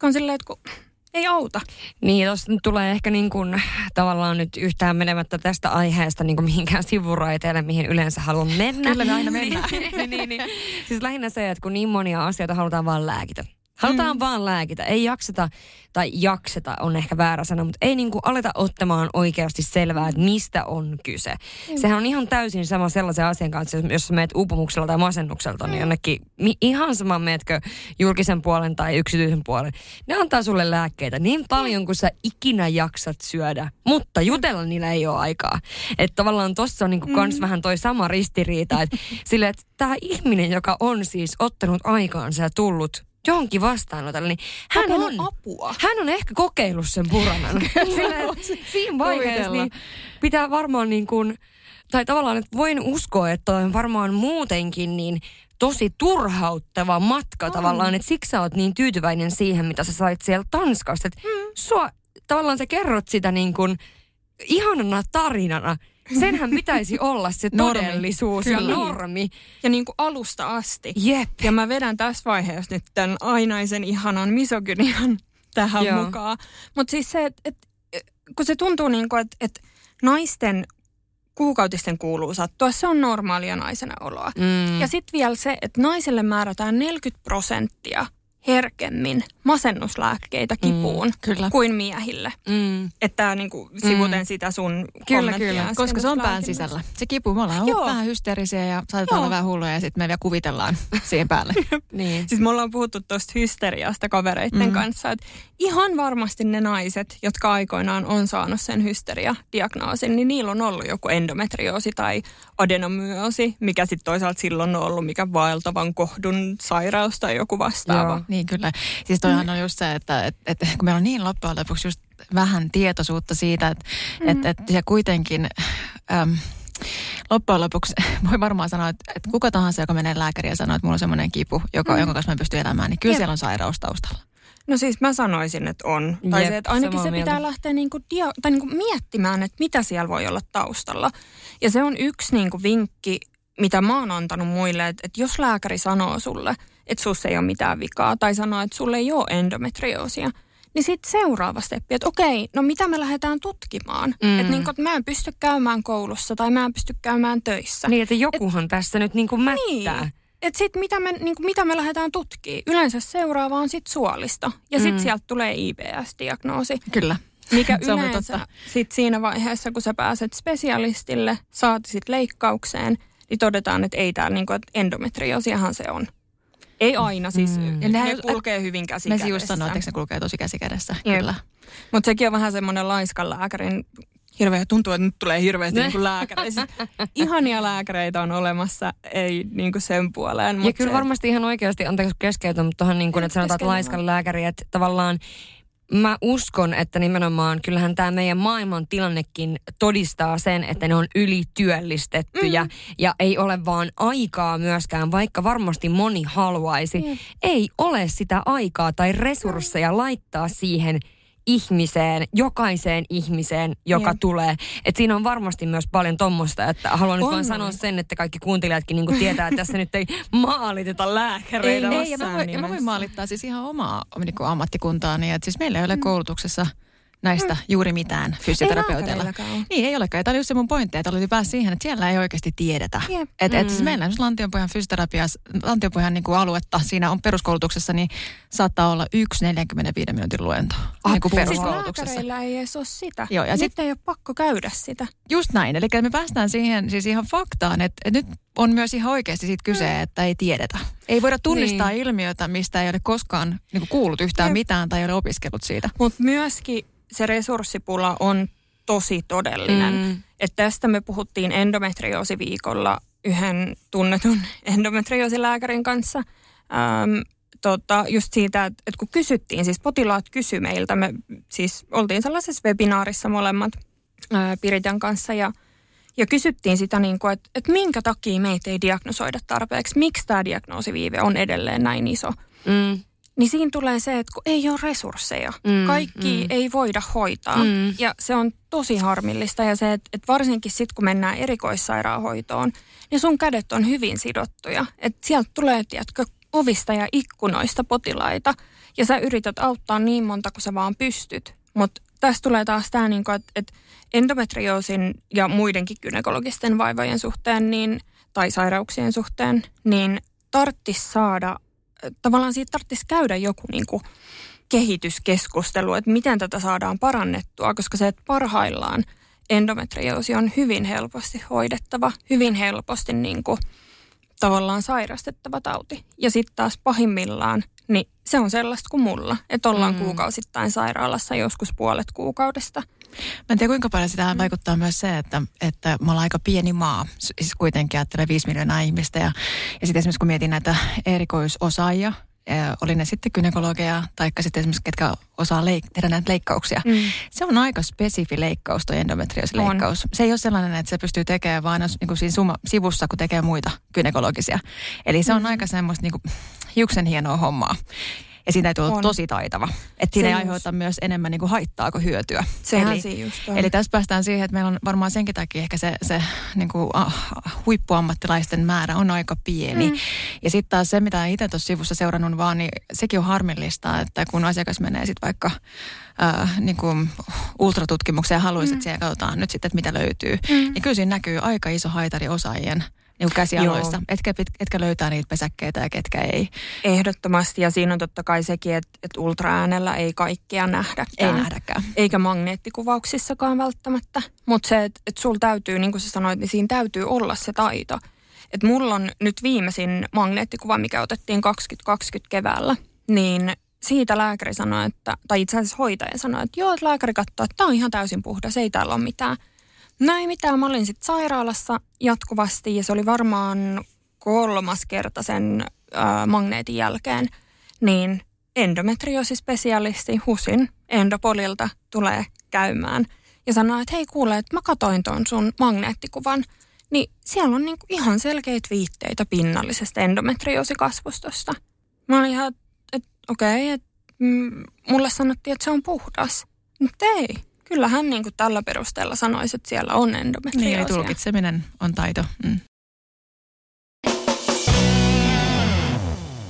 On silleen, että kun ei auta. Niin, tuossa tulee ehkä niin kuin, tavallaan nyt yhtään menemättä tästä aiheesta niin kuin mihinkään sivuraiteelle, mihin yleensä haluan mennä. Kyllä me aina mennään. *laughs* niin, niin, niin. Siis lähinnä se, että kun niin monia asioita halutaan vaan lääkitä. Halutaan mm. vaan lääkitä. Ei jakseta, tai jakseta on ehkä väärä sana, mutta ei niinku aleta ottamaan oikeasti selvää, että mistä on kyse. Mm. Sehän on ihan täysin sama sellaisen asian kanssa, jos meet uupumuksella tai masennukselta, niin mm. jonnekin ihan sama meetkö julkisen puolen tai yksityisen puolen. Ne antaa sulle lääkkeitä niin paljon kuin sä ikinä jaksat syödä, mutta jutella niillä ei ole aikaa. Että tavallaan tossa on niinku mm. kans vähän toi sama ristiriita, että *laughs* sille, että tämä ihminen, joka on siis ottanut aikaansa ja tullut johonkin vastaanotolle, niin hän on, apua. hän on ehkä kokeillut sen puranan. *laughs* Siinä vaiheessa niin pitää varmaan niin kuin, tai tavallaan, että voin uskoa, että on varmaan muutenkin niin tosi turhauttava matka on. tavallaan, että siksi sä oot niin tyytyväinen siihen, mitä sä sait sieltä Tanskasta. Että hmm. sua, tavallaan sä kerrot sitä niin kuin ihanana tarinana, Senhän pitäisi olla se todellisuus normi. ja normi. Ja niin kuin alusta asti. Jep. Ja mä vedän tässä vaiheessa nyt tämän ainaisen ihanan misogynian tähän Joo. mukaan. Mutta siis se, että et, kun se tuntuu niin kuin, että et naisten kuukautisten kuuluu sattua, se on normaalia naisena oloa. Mm. Ja sitten vielä se, että naiselle määrätään 40 prosenttia herkemmin masennuslääkkeitä kipuun mm, kyllä. kuin miehille. Mm. Että niin kuin sivuten mm. sitä sun Kyllä, kyllä, koska se on pään sisällä. Se kipu, me ollaan Joo. vähän hysteerisiä ja saatetaan olla vähän hulluja ja sitten me vielä kuvitellaan *laughs* siihen päälle. niin. Siis me ollaan puhuttu tuosta hysteriasta kavereiden mm. kanssa, että ihan varmasti ne naiset, jotka aikoinaan on saanut sen hysteria-diagnoosin, niin niillä on ollut joku endometrioosi tai adenomyoosi, mikä sitten toisaalta silloin on ollut mikä vaeltavan kohdun sairaus tai joku vastaava. Joo Niin kyllä. Siis toihan on just se, että, että, että kun meillä on niin loppujen lopuksi just vähän tietoisuutta siitä, että, mm. että, että se kuitenkin... Äm, loppujen lopuksi *laughs* voi varmaan sanoa, että, että kuka tahansa, joka menee lääkäriin ja sanoo, että mulla on semmoinen kipu, joka, mm. jonka kanssa mä pystyn elämään, niin kyllä Jep. siellä on sairaus taustalla. No siis mä sanoisin, että on. Tai Jep, se, että ainakin se mieltä. pitää lähteä niinku dia- tai niinku miettimään, että mitä siellä voi olla taustalla. Ja se on yksi niinku vinkki, mitä mä oon antanut muille, että, että jos lääkäri sanoo sulle, että sussa ei ole mitään vikaa, tai sanoo, että sulle ei ole endometrioosia, niin sitten seuraava steppi, että okei, no mitä me lähdetään tutkimaan? Mm. Että niin, mä en pysty käymään koulussa tai mä en pysty käymään töissä. Niin, että jokuhan et, tässä nyt niin kuin mättää. Niin. Että sitten mitä me, niin kuin, mitä me lähdetään tutkimaan? Yleensä seuraava on sitten suolista. Ja sitten mm. sieltä tulee IBS-diagnoosi. Kyllä. Mikä *laughs* yleensä sit siinä vaiheessa, kun sä pääset spesialistille, saat sitten leikkaukseen, niin todetaan, että ei täällä, niin kuin, että endometriosiahan se on. Ei aina siis. Mm. Ja ne, ne kulkee hyvin käsi kädessä. just sanoa, että ne kulkee tosi käsi kädessä. Kyllä. Mutta sekin on vähän semmoinen laiskan lääkärin hirveä, tuntuu, että nyt tulee hirveästi niin kuin lääkäreitä. *laughs* Ihania lääkäreitä on olemassa, ei niin kuin sen puoleen. Ja kyllä se... varmasti ihan oikeasti, anteeksi keskeytän, mutta tuohon niin kuin, että sanotaan, että laiskan lääkäri, että tavallaan mä uskon, että nimenomaan kyllähän tämä meidän maailman tilannekin todistaa sen, että ne on ylityöllistettyjä mm. ja ei ole vaan aikaa myöskään, vaikka varmasti moni haluaisi. Mm. Ei ole sitä aikaa tai resursseja laittaa siihen ihmiseen, jokaiseen ihmiseen, joka yeah. tulee. Et siinä on varmasti myös paljon tuommoista, että haluan nyt vain sanoa sen, että kaikki kuuntelijatkin niinku tietää, että tässä nyt ei maaliteta lääkäreitä. Ei, ei ja mä, voin, ja mä voin maalittaa siis ihan omaa niin ammattikuntaani. Että siis meillä ei ole mm. koulutuksessa – näistä mm. juuri mitään fysioterapeuteilla. Ei niin, ei olekaan. Tämä oli just se mun pointti, että oli päässä siihen, että siellä ei oikeasti tiedetä. Yep. Että mm. et siis meillä on Lantionpohjan fysioterapia, Lantionpohjan niin aluetta siinä on peruskoulutuksessa, niin saattaa olla yksi 45 minuutin luento niin kuin peruskoulutuksessa. Siis ei edes ole sitä. Joo, ja nyt sit, ei ole pakko käydä sitä. Just näin. Eli me päästään siihen siis ihan faktaan, että, että nyt on myös ihan oikeasti siitä kyse, mm. että ei tiedetä. Ei voida tunnistaa niin. ilmiötä, mistä ei ole koskaan niin kuullut yhtään Jep. mitään tai ei ole opiskellut siitä. Mutta myöskin se resurssipula on tosi todellinen. Mm. Et tästä me puhuttiin endometrioosiviikolla yhden tunnetun *laughs* endometrioosilääkärin kanssa. Ähm, tota, just siitä, että, että kun kysyttiin, siis potilaat kysy meiltä, me siis oltiin sellaisessa webinaarissa molemmat ää, Piritän kanssa ja, ja kysyttiin sitä, niin kuin, että, että minkä takia meitä ei diagnosoida tarpeeksi, miksi tämä diagnoosiviive on edelleen näin iso. Mm. Niin siinä tulee se, että kun ei ole resursseja, mm, kaikki mm. ei voida hoitaa. Mm. Ja se on tosi harmillista ja se, että, että varsinkin sitten kun mennään erikoissairaanhoitoon, niin sun kädet on hyvin sidottuja. Että sieltä tulee, tiedätkö, ovista ja ikkunoista potilaita ja sä yrität auttaa niin monta kuin sä vaan pystyt. Mutta tässä tulee taas tämä, niin että, että endometrioosin ja muidenkin gynekologisten vaivojen suhteen niin, tai sairauksien suhteen, niin tarttis saada tavallaan siitä tarvitsisi käydä joku niin kuin kehityskeskustelu, että miten tätä saadaan parannettua, koska se, että parhaillaan endometrioosi on hyvin helposti hoidettava, hyvin helposti niin kuin tavallaan sairastettava tauti. Ja sitten taas pahimmillaan, niin se on sellaista kuin mulla, että ollaan mm. kuukausittain sairaalassa joskus puolet kuukaudesta. Mä en tiedä kuinka paljon sitä vaikuttaa myös se, että, että me ollaan aika pieni maa, siis kuitenkin ajattelee 5 miljoonaa ihmistä ja, ja sitten esimerkiksi kun mietin näitä erikoisosaajia, oli ne sitten gynekologeja tai sitten esimerkiksi ketkä osaa leik- tehdä näitä leikkauksia. Mm. Se on aika spesifi leikkaus, tuo endometriosileikkaus. On. Se ei ole sellainen, että se pystyy tekemään vaan niin kuin siinä summa, sivussa, kun tekee muita gynekologisia. Eli se on mm. aika semmoista niin kuin, hiuksen hienoa hommaa. Ja siinä täytyy olla on. tosi taitava. Että siinä ei aiheuta myös enemmän niin kuin haittaa kuin hyötyä. Sehän eli, just on. eli tässä päästään siihen, että meillä on varmaan senkin takia ehkä se, se niin kuin, uh, huippuammattilaisten määrä on aika pieni. Mm. Ja sitten taas se, mitä itse tuossa sivussa seurannut vaan, niin sekin on harmillista, että kun asiakas menee sitten vaikka äh, niin kuin ultratutkimukseen ja haluaisi, mm. että siellä katsotaan nyt sitten, että mitä löytyy. Mm. Niin kyllä siinä näkyy aika iso haitari osaajien niin käsialoissa, etkä, etkä löytää niitä pesäkkeitä ja ketkä ei. Ehdottomasti ja siinä on totta kai sekin, että, että ultraäänellä ei kaikkea nähdäkään. Ei nähdäkään. Eikä magneettikuvauksissakaan välttämättä. Mutta se, että, että sulla täytyy, niin kuin sä sanoit, niin siinä täytyy olla se taito. Että mulla on nyt viimeisin magneettikuva, mikä otettiin 2020 keväällä, niin siitä lääkäri sanoi, että, tai itse asiassa hoitaja sanoi, että joo, että lääkäri katsoo, että tämä on ihan täysin puhdas, ei täällä ole mitään – No ei mitään, mä olin sitten sairaalassa jatkuvasti ja se oli varmaan kolmas kerta sen ää, magneetin jälkeen. niin endometrioosispesialisti HUSin endopolilta tulee käymään ja sanoo, että hei kuule, että mä katoin tuon sun magneettikuvan, niin siellä on niinku ihan selkeitä viitteitä pinnallisesta endometrioosikasvustosta. Mä olin ihan, että okei, okay, että mm, mulle sanottiin, että se on puhdas. Mutta ei, kyllähän niinku tällä perusteella sanoisi, että siellä on endometrioosia. Niin, eli tulkitseminen on taito. Mm.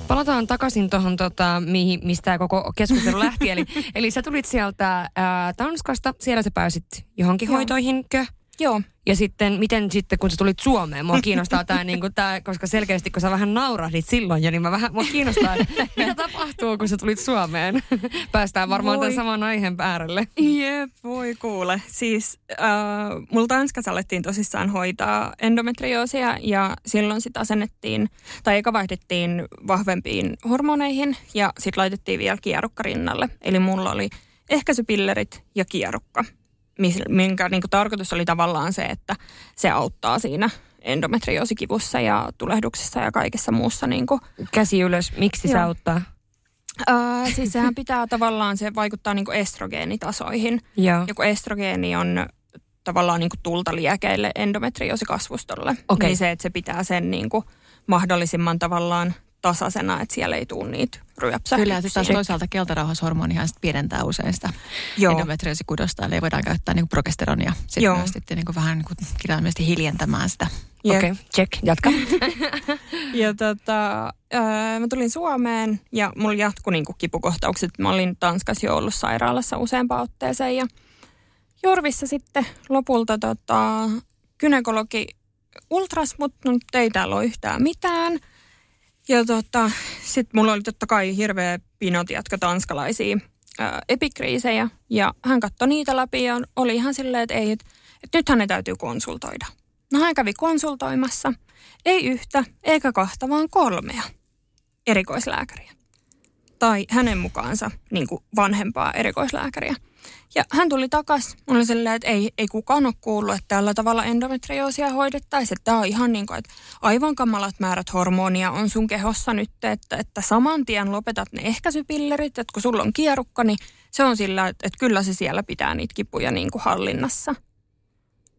Palataan takaisin tuohon, tota, mistä tämä koko keskustelu lähti. eli, *laughs* eli sä tulit sieltä ää, Tanskasta, siellä sä pääsit johonkin Joo. hoitoihinkö? Joo. Ja sitten, miten sitten, kun sä tulit Suomeen, mua *laughs* kiinnostaa tämä, niin kuin tää, koska selkeästi kun sä vähän naurahdit silloin jo, niin mä vähän, mua kiinnostaa, *laughs* mitä tapahtuu, kun sä tulit Suomeen. *laughs* Päästään varmaan voi. tämän saman aiheen äärelle. Jep, voi kuule. Siis äh, mulla Tanskassa alettiin tosissaan hoitaa endometrioosia ja silloin sitä asennettiin, tai eka vaihdettiin vahvempiin hormoneihin ja sitten laitettiin vielä kierukka rinnalle. Eli mulla oli ehkäisypillerit ja kierukka minkä niin kuin tarkoitus oli tavallaan se, että se auttaa siinä endometriosikivussa ja tulehduksessa ja kaikessa muussa. Niin kuin. Käsi ylös, miksi Joo. se auttaa? Öö, siis sehän pitää tavallaan, se vaikuttaa niin kuin estrogeenitasoihin. Joo. Ja kun estrogeeni on tavallaan niin kuin tulta liekeille endometriosikasvustolle, okay. niin se, että se pitää sen niin kuin mahdollisimman tavallaan tasaisena, että siellä ei tule niitä ryöpsähdyksiä. Kyllä, ja taas toisaalta keltarauhasihormonihan endometriosi usein sitä endometriosikudosta, eli voidaan käyttää niin progesteronia sitten Joo. myös sitten niin kuin vähän niin kirjaimellisesti hiljentämään sitä. Okei, okay, check, jatka. *laughs* ja tota, äh, mä tulin Suomeen ja mulla jatkui niin kuin kipukohtaukset. Mä olin Tanskassa jo ollut sairaalassa useampaan otteeseen ja Jorvissa sitten lopulta tota, kynekologi ultras, mutta ei täällä ole yhtään mitään – ja tota, sitten mulla oli totta kai hirveä pinot jatka tanskalaisia ää, epikriisejä. Ja hän katsoi niitä läpi ja oli ihan silleen, että ei, että, että nyt hänen täytyy konsultoida. No hän kävi konsultoimassa. Ei yhtä eikä kahta, vaan kolmea erikoislääkäriä. Tai hänen mukaansa niin vanhempaa erikoislääkäriä. Ja hän tuli takas. Mulla oli silleen, että ei, ei kukaan ole kuullut, että tällä tavalla endometrioosia hoidettaisiin. Että tämä on ihan niin kuin, että aivan kamalat määrät hormonia on sun kehossa nyt, että, että saman tien lopetat ne ehkäisypillerit. Että kun sulla on kierukka, niin se on sillä, että, että kyllä se siellä pitää niitä kipuja niin kuin hallinnassa.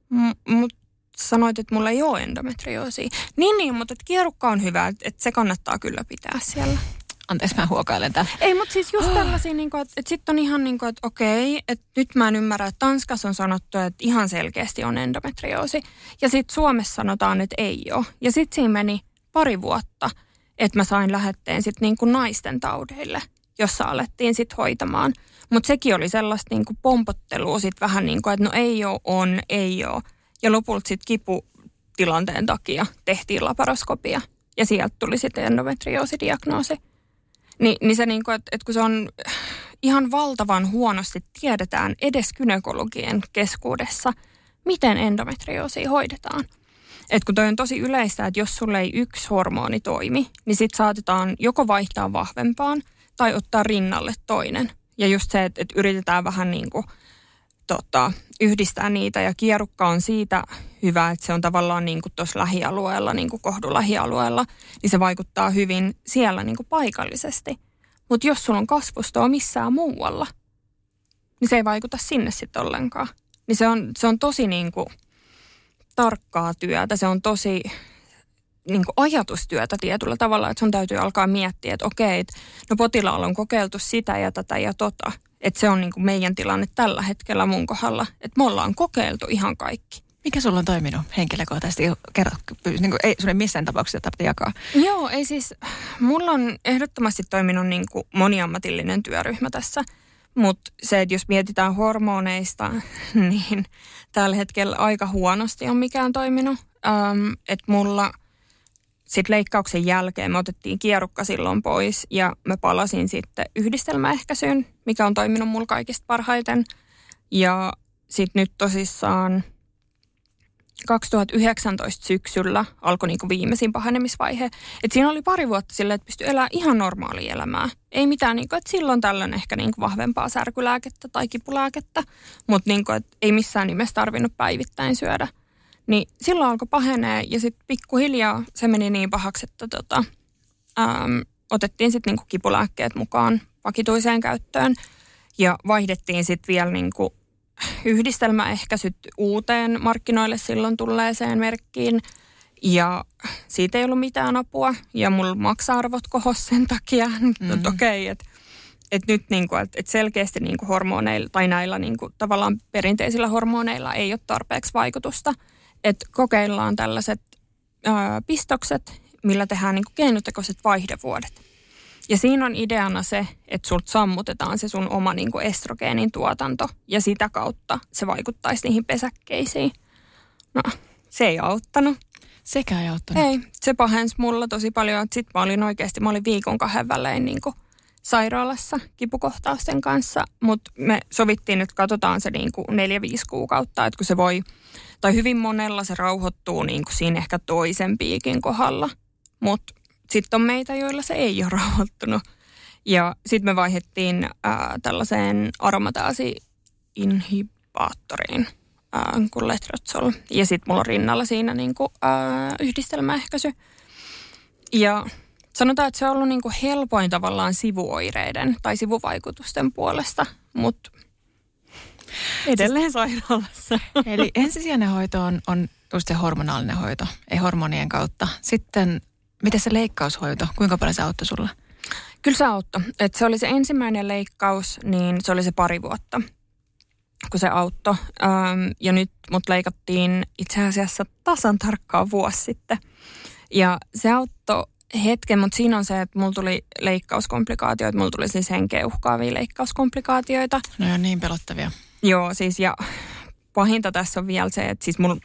M- mutta sanoit, että mulla ei ole endometrioosia. Niin, niin, mutta että kierukka on hyvä, että, että se kannattaa kyllä pitää siellä. Anteeksi, mä huokailen tämän. Ei, mutta siis just tällaisia, niin että, että sitten on ihan niin kuin, että okei, että nyt mä en ymmärrä, että Tanskassa on sanottu, että ihan selkeästi on endometrioosi. Ja sitten Suomessa sanotaan, että ei ole. Ja sitten siinä meni pari vuotta, että mä sain lähetteen sitten niin kuin naisten taudeille, jossa alettiin sitten hoitamaan. Mutta sekin oli sellaista niin kuin pompottelua sitten vähän niin kuin, että no ei ole, on, ei ole. Ja lopulta sitten kiputilanteen takia tehtiin laparoskopia. Ja sieltä tuli sitten endometrioosidiagnoosi. Ni, niin se niin kuin, että, että kun se on ihan valtavan huonosti tiedetään edes kynekologien keskuudessa, miten endometrioosia hoidetaan. Et kun toi on tosi yleistä, että jos sulle ei yksi hormoni toimi, niin sit saatetaan joko vaihtaa vahvempaan tai ottaa rinnalle toinen. Ja just se, että, että yritetään vähän niin kuin – tota, yhdistää niitä ja kierukka on siitä hyvä, että se on tavallaan niin kuin tuossa lähialueella, niin kuin lähialueella, niin se vaikuttaa hyvin siellä niin kuin paikallisesti. Mutta jos sulla on kasvustoa missään muualla, niin se ei vaikuta sinne sitten ollenkaan. Niin se on, se on tosi niin kuin tarkkaa työtä, se on tosi niin kuin ajatustyötä tietyllä tavalla, että sun täytyy alkaa miettiä, että okei, että no potilaalla on kokeiltu sitä ja tätä ja tota, että se on niin kuin meidän tilanne tällä hetkellä mun kohdalla, että me ollaan kokeiltu ihan kaikki. Mikä sulla on toiminut henkilökohtaisesti? Kerro, niin kuin, ei ei missään tapauksessa tarvitse jakaa. Joo, ei siis, mulla on ehdottomasti toiminut niin kuin moniammatillinen työryhmä tässä. Mutta se, että jos mietitään hormoneista, *laughs* niin tällä hetkellä aika huonosti on mikään toiminut. Ähm, että mulla – sitten leikkauksen jälkeen me otettiin kierukka silloin pois ja mä palasin sitten yhdistelmäehkäisyyn, mikä on toiminut mulla kaikista parhaiten. Ja sitten nyt tosissaan 2019 syksyllä alkoi niinku viimeisin pahenemisvaihe. Et siinä oli pari vuotta silleen, että pystyi elämään ihan normaalia elämää. Ei mitään, niinku, että silloin tällöin ehkä niinku vahvempaa särkylääkettä tai kipulääkettä, mutta niinku, ei missään nimessä tarvinnut päivittäin syödä – niin silloin alkoi pahenee ja sitten pikkuhiljaa se meni niin pahaksi, että tota, äm, otettiin sitten niinku kipulääkkeet mukaan vakituiseen käyttöön ja vaihdettiin sitten vielä niinku yhdistelmäehkäisyt uuteen markkinoille silloin tulleeseen merkkiin. Ja siitä ei ollut mitään apua ja mulla maksa-arvot kohos sen takia. *laughs* Mm-hmm. okei, okay, että et nyt niinku, et, et selkeästi niinku hormoneilla tai näillä niinku, tavallaan perinteisillä hormoneilla ei ole tarpeeksi vaikutusta. Että kokeillaan tällaiset ää, pistokset, millä tehdään niinku keinotekoiset vaihdevuodet. Ja siinä on ideana se, että sulta sammutetaan se sun oma niin kuin estrogeenin tuotanto ja sitä kautta se vaikuttaisi niihin pesäkkeisiin. No, se ei auttanut. Sekä ei auttanut. Ei, se pahensi mulla tosi paljon. Sitten mä olin oikeasti, mä olin viikon kahden välein niin kuin sairaalassa kipukohtausten kanssa, mutta me sovittiin nyt, katsotaan se niin kuin neljä, viisi kuukautta, että kun se voi, tai hyvin monella se rauhoittuu niin kuin siinä ehkä toisen piikin kohdalla, mutta sitten on meitä, joilla se ei ole rauhoittunut. Ja sitten me vaihdettiin ää, tällaiseen aromataasi-inhibaattoriin kuin letrotsol. Ja sitten mulla on rinnalla siinä niinku, ää, yhdistelmäehkäisy. Ja sanotaan, että se on ollut niinku helpoin tavallaan sivuoireiden tai sivuvaikutusten puolesta, mutta edelleen sairaalassa. *laughs* Eli ensisijainen hoito on, on just se hormonaalinen hoito, ei hormonien kautta. Sitten Miten se leikkaushoito, kuinka paljon se auttoi sulla? Kyllä se auttoi. Et se oli se ensimmäinen leikkaus, niin se oli se pari vuotta, kun se auttoi. Ähm, ja nyt mut leikattiin itse asiassa tasan tarkkaan vuosi sitten. Ja se auttoi hetken, mutta siinä on se, että mulla tuli leikkauskomplikaatioita, mulla tuli siis henkeä uhkaavia leikkauskomplikaatioita. No joo, niin pelottavia. Joo, siis ja pahinta tässä on vielä se, että siis mulla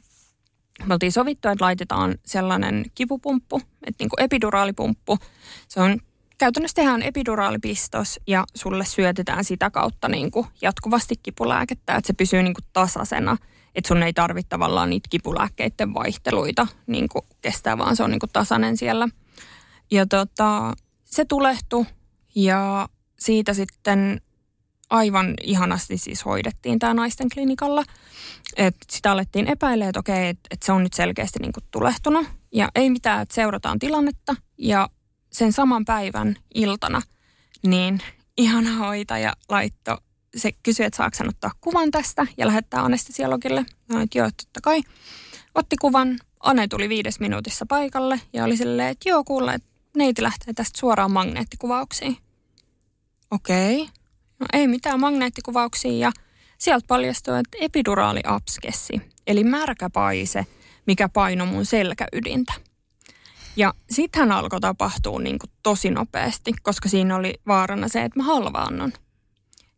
me oltiin sovittu, että laitetaan sellainen kipupumppu, että niin kuin epiduraalipumppu. Se on käytännössä tehdään epiduraalipistos ja sulle syötetään sitä kautta niin kuin jatkuvasti kipulääkettä, että se pysyy niin kuin tasaisena. Että sun ei tarvitse tavallaan niitä kipulääkkeiden vaihteluita niin kuin kestää, vaan se on niin kuin tasainen siellä. Ja tota, se tulehtui ja siitä sitten aivan ihanasti siis hoidettiin tämä naisten klinikalla. Et sitä alettiin epäilemään, että okei, että et se on nyt selkeästi niinku tulehtunut. Ja ei mitään, että seurataan tilannetta. Ja sen saman päivän iltana, niin ihana hoitaja laitto, se kysyi, että saako hän ottaa kuvan tästä ja lähettää anestesiologille. Mä että joo, totta kai. Otti kuvan, Ane tuli viides minuutissa paikalle ja oli silleen, että joo, kuule, että neiti lähtee tästä suoraan magneettikuvauksiin. Okei. Okay. No ei mitään magneettikuvauksia ja sieltä paljastui, että epiduraali abskessi, eli märkäpaise, mikä paino mun selkäydintä. Ja sittenhän alkoi tapahtua niin kuin tosi nopeasti, koska siinä oli vaarana se, että mä halvaannon.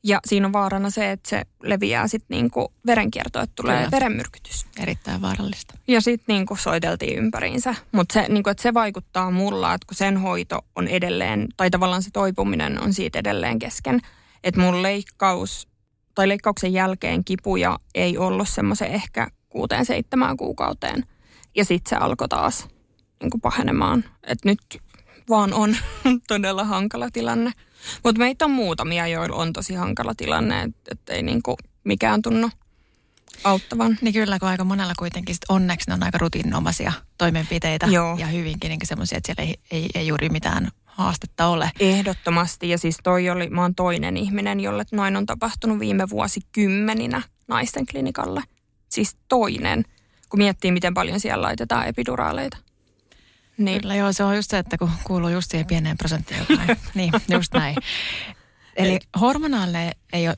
Ja siinä on vaarana se, että se leviää sitten niinku verenkiertoon, että tulee Kyllä. verenmyrkytys. Erittäin vaarallista. Ja sitten niinku soiteltiin ympäriinsä. Mutta se, niinku, se vaikuttaa mulla, että kun sen hoito on edelleen, tai tavallaan se toipuminen on siitä edelleen kesken, että mun leikkaus tai leikkauksen jälkeen kipuja ei ollut semmoisen ehkä kuuteen seitsemään kuukauteen. Ja sitten se alkoi taas niin kuin pahenemaan. Että nyt vaan on *laughs* todella hankala tilanne. Mutta meitä on muutamia, joilla on tosi hankala tilanne, että et ei niin kuin mikään tunnu auttavan. Niin kyllä, kun aika monella kuitenkin sit onneksi ne on aika rutiinomaisia toimenpiteitä Joo. ja hyvinkin niin semmoisia, että siellä ei, ei, ei juuri mitään haastetta ole. Ehdottomasti ja siis toi oli, mä oon toinen ihminen, jolle noin on tapahtunut viime vuosikymmeninä naisten klinikalle. Siis toinen, kun miettii miten paljon siellä laitetaan epiduraaleita. Niin. Kyllä joo, se on just se, että kun kuuluu just siihen pieneen prosenttiin jotain. *laughs* niin, just näin. Eli hormonaalinen ei ole,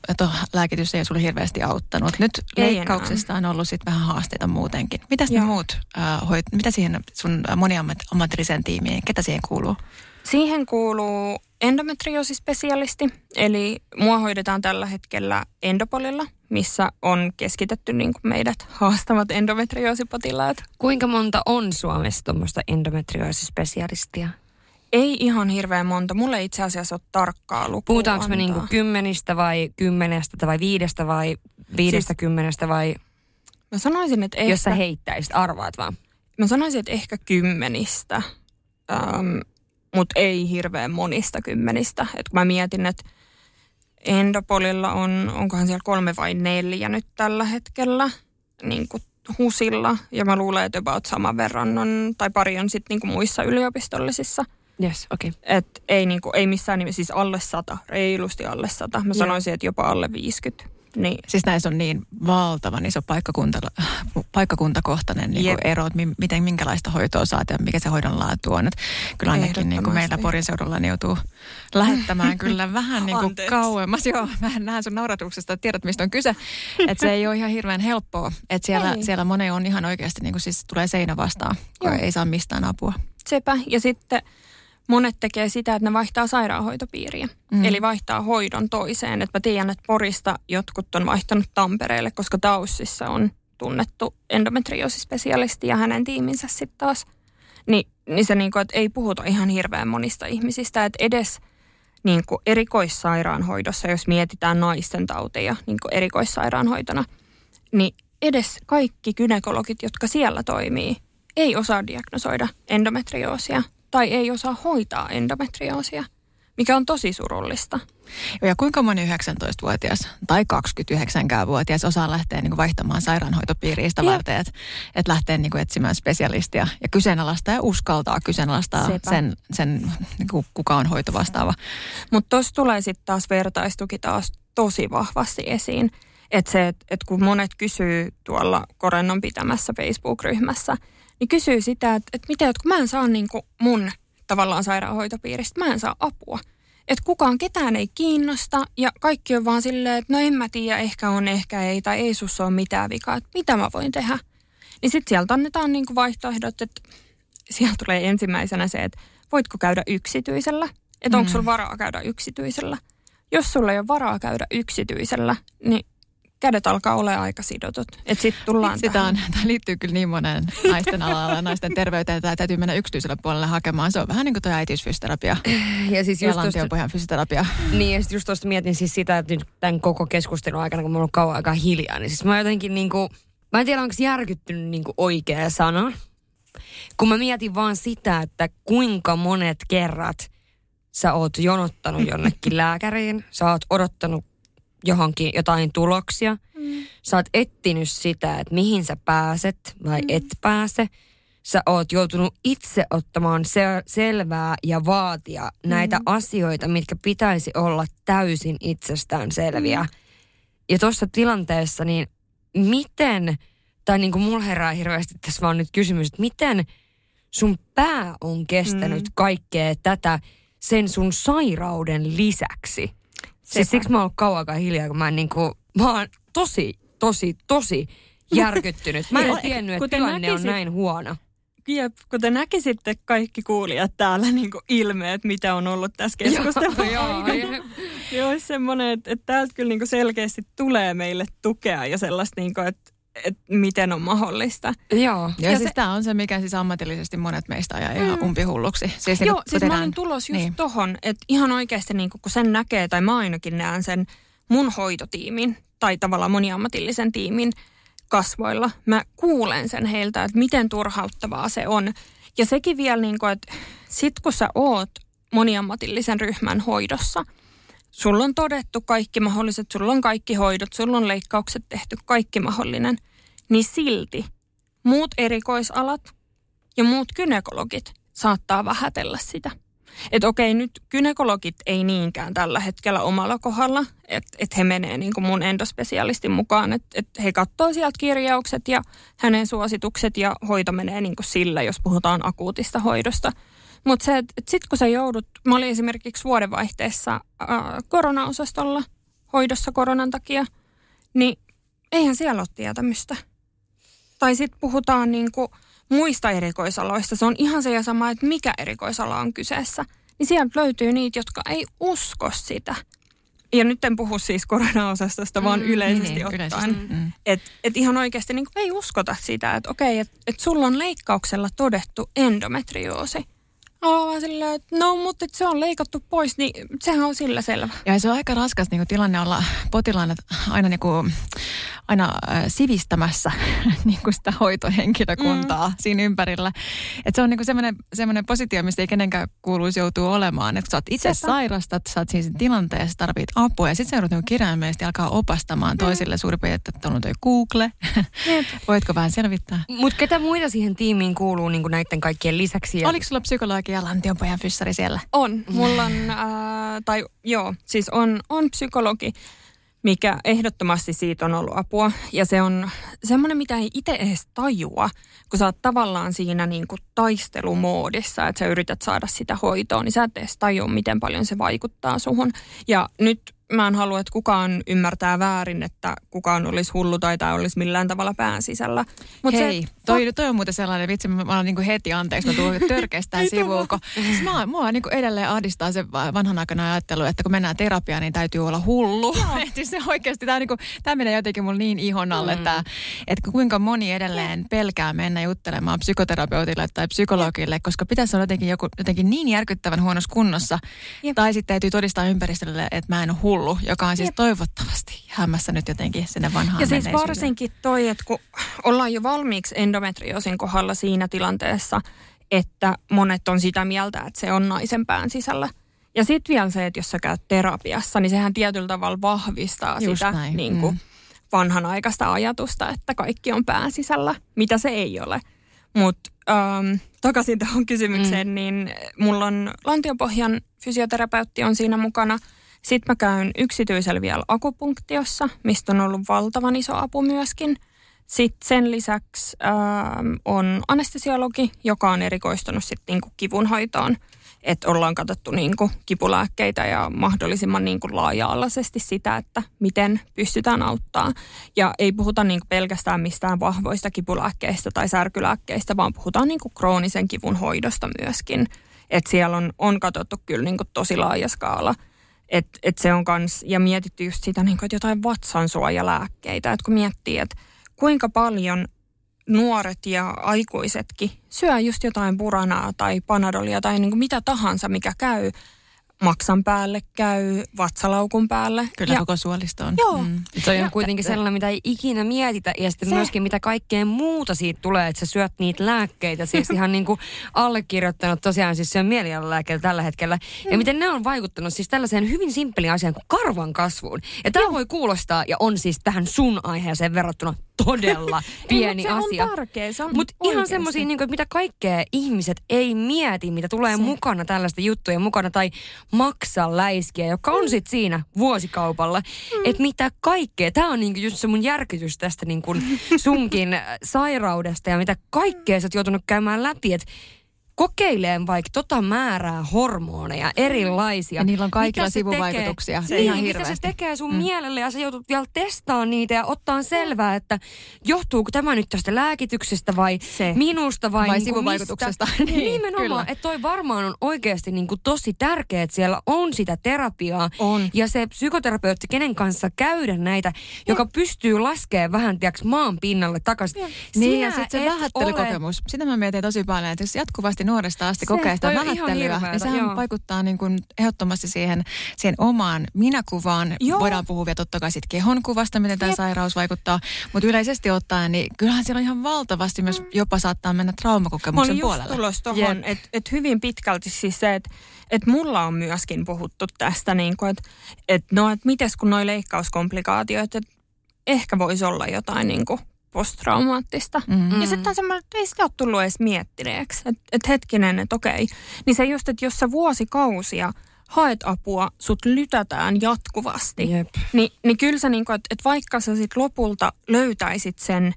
lääkitys ei ole sulle hirveästi auttanut. Nyt ei leikkauksesta enää. on ollut sitten vähän haasteita muutenkin. Mitäs ne muut, äh, hoit, mitä siihen sun moniammatilliseen tiimiin, ketä siihen kuuluu? Siihen kuuluu endometrioosispesialisti, eli mua hoidetaan tällä hetkellä endopolilla, missä on keskitetty niin kuin meidät haastavat endometrioosipotilaat. Kuinka monta on Suomessa tuommoista endometrioosispesialistia? Ei ihan hirveän monta. Mulle ei itse asiassa ole tarkkaa lukua Puhutaanko me niinku kymmenistä vai kymmenestä vai viidestä vai viidestä siis, kymmenestä vai... Mä sanoisin, että ehkä... Jos sä heittäisit, arvaat vaan. Mä sanoisin, että ehkä kymmenistä. Ähm, mutta ei hirveän monista kymmenistä. Et kun mä mietin, että Endopolilla on, onkohan siellä kolme vai neljä nyt tällä hetkellä niin kuin HUSilla. Ja mä luulen, että about saman verran on, tai pari on sitten niin muissa yliopistollisissa. Yes, okei. Okay. Et ei, niinku, ei missään nimessä, siis alle sata, reilusti alle sata. Mä Joo. sanoisin, että jopa alle 50. Niin, Siis näissä on niin valtavan iso paikkakunta, paikkakuntakohtainen niin kuin ero, että mi- miten, minkälaista hoitoa saat ja mikä se hoidon laatu on. Et kyllä ainakin niin kuin meillä. Porin seudulla niin joutuu lähettämään kyllä *laughs* vähän niin kuin kauemmas. Joo, mä näen sun nauratuksesta, että tiedät mistä on kyse. Että se ei ole ihan hirveän helppoa. Että siellä, Ei. siellä monen on ihan oikeasti niin kuin siis tulee seinä vastaan, kun Joo. ei saa mistään apua. sepä. Ja sitten monet tekee sitä, että ne vaihtaa sairaanhoitopiiriä. Mm. Eli vaihtaa hoidon toiseen. Et mä tiedän, että Porista jotkut on vaihtanut Tampereelle, koska Taussissa on tunnettu endometrioosispesialisti ja hänen tiiminsä sitten taas. Ni, niin se niinku, että ei puhuta ihan hirveän monista ihmisistä, että edes niinku erikoissairaanhoidossa, jos mietitään naisten tauteja niinku erikoissairaanhoitona, niin edes kaikki gynekologit, jotka siellä toimii, ei osaa diagnosoida endometrioosia tai ei osaa hoitaa endometrioosia, mikä on tosi surullista. Ja kuinka moni 19-vuotias tai 29-vuotias osaa lähteä niin kuin vaihtamaan sairaanhoitopiiriä sitä Jep. varten, että, että lähtee niin kuin etsimään spesialistia ja kyseenalaistaa ja uskaltaa kyseenalaistaa Sepä. sen, sen niin kuin kuka on hoitovastaava. Mutta tuossa tulee sitten taas vertaistuki taas tosi vahvasti esiin. Että se, että et kun monet kysyy tuolla Korennon pitämässä Facebook-ryhmässä, niin kysyy sitä, että et miten, että kun mä en saa niinku mun tavallaan sairaanhoitopiiristä, mä en saa apua. Että kukaan ketään ei kiinnosta ja kaikki on vaan silleen, että no en mä tiedä, ehkä on, ehkä ei, tai ei sussa ole mitään vikaa, että mitä mä voin tehdä. Niin sitten sieltä annetaan niinku vaihtoehdot, että sieltä tulee ensimmäisenä se, että voitko käydä yksityisellä, että onko Mm. sulla varaa käydä yksityisellä. Jos sulla ei ole varaa käydä yksityisellä, niin kädet alkaa olla aika sidotut. Että sitten tullaan Sitä tähän. on, tämä liittyy kyllä niin monen naisten alalla, naisten terveyteen, että täytyy mennä yksityiselle puolelle hakemaan. Se on vähän niin kuin tuo äitiysfysioterapia Ja siis ja just tosta, lantiopohjan fysioterapia. niin, ja sit just tuosta mietin siis sitä, että nyt tämän koko keskustelun aikana, kun mulla on kauan aikaa hiljaa, niin siis mä jotenkin niinku, mä en tiedä onko järkyttynyt niinku oikea sana, kun mä mietin vaan sitä, että kuinka monet kerrat sä oot jonottanut jonnekin lääkäriin, sä oot odottanut johonkin jotain tuloksia, Mm. sä oot etsinyt sitä, että mihin sä pääset vai mm. et pääse. Sä oot joutunut itse ottamaan se- selvää ja vaatia mm. näitä asioita, mitkä pitäisi olla täysin itsestään selviä. Mm. Ja tuossa tilanteessa, niin miten, tai niin kuin mulla herää hirveästi tässä vaan nyt kysymys, että miten sun pää on kestänyt mm. kaikkea tätä sen sun sairauden lisäksi? Siis Sepä. siksi mä oon ollut kauan aikaa hiljaa, kun mä en niinku, mä oon tosi, tosi, tosi järkyttynyt. Mä en Joo, tiennyt, että kuten tilanne on näkisit- näin huono. Ja kun te näkisitte kaikki kuulijat täällä niin ilmeet, mitä on ollut tässä keskustelussa. Joo, joo. Joo, semmoinen, että, että täältä kyllä niin selkeästi tulee meille tukea ja sellaista, niin kuin, että, että miten on mahdollista. Joo. Ja, Ja siis se- tämä on se, mikä siis ammatillisesti monet meistä ajaa ihan umpihulluksi. Siis Joo, kun siis tehdään- mä olin tulos just niin. tohon, että ihan oikeasti niin kun sen näkee, tai mä ainakin näen sen mun hoitotiimin, tai tavallaan moniammatillisen tiimin kasvoilla. Mä kuulen sen heiltä, että miten turhauttavaa se on. Ja sekin vielä, niin kuin, että sit kun sä oot moniammatillisen ryhmän hoidossa, sulla on todettu kaikki mahdolliset, sulla on kaikki hoidot, sulla on leikkaukset tehty, kaikki mahdollinen, niin silti muut erikoisalat ja muut gynekologit saattaa vähätellä sitä. Että okei, nyt gynekologit ei niinkään tällä hetkellä omalla kohdalla, että et he menee niin kuin mun endospesialistin mukaan, että et he katsoo sieltä kirjaukset ja hänen suositukset ja hoito menee niin kuin sillä, jos puhutaan akuutista hoidosta. Mutta se, että et sitten kun sä joudut, mä olin esimerkiksi vuodenvaihteessa ää, koronaosastolla hoidossa koronan takia, niin eihän siellä ole tietämystä. Tai sitten puhutaan niin kuin muista erikoisaloista. Se on ihan se ja sama, että mikä erikoisala on kyseessä. Niin sieltä löytyy niitä, jotka ei usko sitä. Ja nyt en puhu siis koronaosastosta, vaan Mm, yleisesti niin, ottaen. yleisesti. Mm. Että et ihan oikeasti niin ei uskota sitä, että okei, että et sulla on leikkauksella todettu endometrioosi. Vaan silleen, että no, mutta se on leikattu pois, niin sehän on sillä selvä. Ja se on aika raskas niin tilanne olla potilaana aina niin kuin aina äh, sivistämässä *laughs* niin kuin sitä hoitohenkilökuntaa mm. siinä ympärillä. Että se on niin semmoinen, semmoinen positio, mistä ei kenenkään kuuluisi joutua olemaan. Että kun sä oot itse Sepä. sairastat, sä oot siinä tilanteessa, tarvit apua ja sitten sä joudut niin kirjaimellisesti alkaa opastamaan mm. toisille suurin piirtein, että on toi Google. *laughs* Voitko vähän selvittää? Mutta ketä muita siihen tiimiin kuuluu niin kuin näiden kaikkien lisäksi? Oliko sulla psykologi ja Lantionpojan fyssari siellä? On. Mulla on, äh, tai joo, siis on, on psykologi mikä ehdottomasti siitä on ollut apua. Ja se on semmoinen, mitä ei itse edes tajua, kun sä oot tavallaan siinä niin kuin taistelumoodissa, että sä yrität saada sitä hoitoa, niin sä et edes tajua, miten paljon se vaikuttaa suhun. Ja nyt mä en halua, että kukaan ymmärtää väärin, että kukaan olisi hullu tai tämä olisi millään tavalla pään sisällä. Mut Hei, se, toi, toi on muuten sellainen vitsi, mä olen niin heti anteeksi, mä tuun törkeästään *laughs* sivuun. Kun, siis mä, mua niin edelleen ahdistaa se vanhan aikana ajattelu, että kun mennään terapiaan, niin täytyy olla hullu. siis *laughs* se oikeasti, tämä, niin kuin, tämä menee jotenkin mulle niin ihon alle, mm. että, että kuinka moni edelleen pelkää mennä juttelemaan psykoterapeutille tai psykologille, koska pitäisi olla jotenkin, joku, jotenkin niin järkyttävän huonossa kunnossa. Jep. Tai sitten täytyy todistaa ympäristölle, että mä en ole hullu hullu, joka on siis Jep. toivottavasti jäämässä nyt jotenkin sinne vanhaan Ja siis varsinkin toi, että kun ollaan jo valmiiksi endometrioosin kohdalla siinä tilanteessa, että monet on sitä mieltä, että se on naisen pään sisällä. Ja sitten vielä se, että jos sä käyt terapiassa, niin sehän tietyllä tavalla vahvistaa Just sitä niin kuin, mm. vanhanaikaista ajatusta, että kaikki on pään sisällä, mitä se ei ole. Mutta ähm, takaisin tuohon kysymykseen, mm. niin mulla on lantiopohjan fysioterapeutti on siinä mukana – sitten mä käyn yksityisellä vielä akupunktiossa, mistä on ollut valtavan iso apu myöskin. Sitten sen lisäksi äh, on anestesiologi, joka on erikoistunut sitten niinku kivunhoitoon. Että ollaan katsottu niinku kipulääkkeitä ja mahdollisimman niinku laaja-alaisesti sitä, että miten pystytään auttaa. Ja ei puhuta niinku pelkästään mistään vahvoista kipulääkkeistä tai särkylääkkeistä, vaan puhutaan niinku kroonisen kivun hoidosta myöskin. Että siellä on, on katsottu kyllä niinku tosi laaja skaala – että et se on kans, ja mietitty just sitä, niin kuin, että jotain vatsansuojalääkkeitä. Että kun miettii, että kuinka paljon nuoret ja aikuisetkin syö just jotain puranaa tai panadolia tai niin kuin mitä tahansa, mikä käy maksan päälle käy, vatsalaukun päälle. Kyllä ja, koko suolisto on. Joo. Mm. Toi on kuitenkin sellainen, mitä ei ikinä mietitä ja sitten se. myöskin mitä kaikkea muuta siitä tulee, että sä syöt niitä lääkkeitä. Siis *laughs* ihan niin kuin allekirjoittanut tosiaan siis syön mielialalääkkeitä tällä hetkellä. Mm. Ja miten ne on vaikuttanut siis tällaiseen hyvin simppeliin asiaan kuin karvan kasvuun. Ja tämä voi kuulostaa ja on siis tähän sun aiheeseen verrattuna todella *laughs* pieni ei, asia. Mutta ihan semmoisia, niin mitä kaikkea ihmiset ei mieti, mitä tulee se. mukana tällaista juttuja mukana, tai maksaa läiskiä, joka on sitten siinä vuosikaupalla. Mm. Että mitä kaikkea, tämä on niin just se mun järkytys tästä niin sunkin *laughs* sairaudesta ja mitä kaikkea sä oot joutunut käymään läpi, että kokeileen vaikka tota määrää hormoneja erilaisia. Ja niillä on kaikilla sivuvaikutuksia. Tekee, se niin, ihan mitä se tekee sun mm. mielelle ja sä joutut vielä testaamaan niitä ja ottaa selvää, että johtuuko tämä nyt tästä lääkityksestä vai se. minusta vai, vai niin sivuvaikutuksesta. Mistä. *laughs* niin, Nimenomaan, että toi varmaan on oikeasti niin kuin tosi tärkeää, että siellä on sitä terapiaa. On. Ja se psykoterapeutti, kenen kanssa käydä näitä, ja. joka pystyy laskemaan vähän tiiäks, maan pinnalle takaisin. Ja. Niin ja sitten se vähättelykokemus. Ole... Sitä mä mietin tosi paljon, että jos jatkuvasti oikeasti nuoresta asti se, kokee sitä vähättelyä. Ja sehän joo. vaikuttaa niin kuin ehdottomasti siihen, siihen omaan minäkuvaan. Joo. Voidaan puhua vielä totta kai siitä kehonkuvasta, miten tämä sairaus vaikuttaa. Mutta yleisesti ottaen, niin kyllähän siellä on ihan valtavasti myös jopa saattaa mennä traumakokemuksen puolelle. Mä olin just tuohon, että et hyvin pitkälti siis se, että et mulla on myöskin puhuttu tästä, niin että et no, et mites kun noi leikkauskomplikaatiot, että ehkä voisi olla jotain niin kuin posttraumaattista. Mm-hmm. Ja sitten on semmoinen, että ei sitä ole tullut edes miettineeksi. Että et hetkinen, että okei. Niin se just, että jos sä vuosikausia haet apua, sut lytätään jatkuvasti. Jep. Niin, niin kyllä sä niin että et vaikka sä sit lopulta löytäisit sen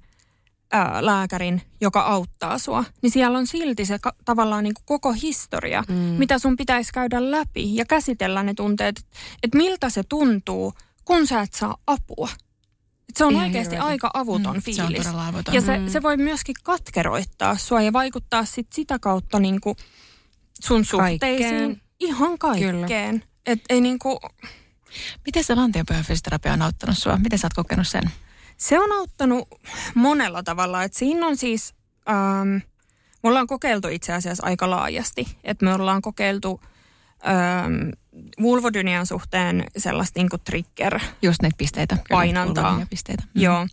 ää, lääkärin, joka auttaa sua, niin siellä on silti se ka- tavallaan niin koko historia, mm. mitä sun pitäisi käydä läpi ja käsitellä ne tunteet, että miltä se tuntuu, kun sä et saa apua se on Ihan oikeasti hirveätä. aika avuton mm, fiilis. Se on avuton. Ja se, mm. se voi myöskin katkeroittaa sua ja vaikuttaa sit sitä kautta niinku sun suhteisiin. Kaikkeen. Ihan kaikkeen. Et ei niinku... Miten se lantionpyhä fysioterapia on auttanut sua? Miten sä oot kokenut sen? Se on auttanut monella tavalla. Et siinä on siis... Ähm, me ollaan kokeiltu itse asiassa aika laajasti. Että me ollaan kokeiltu öö, vulvodynian suhteen sellaista niin trigger Just näitä pisteitä. painantaa. Pisteitä. Mm. Joo,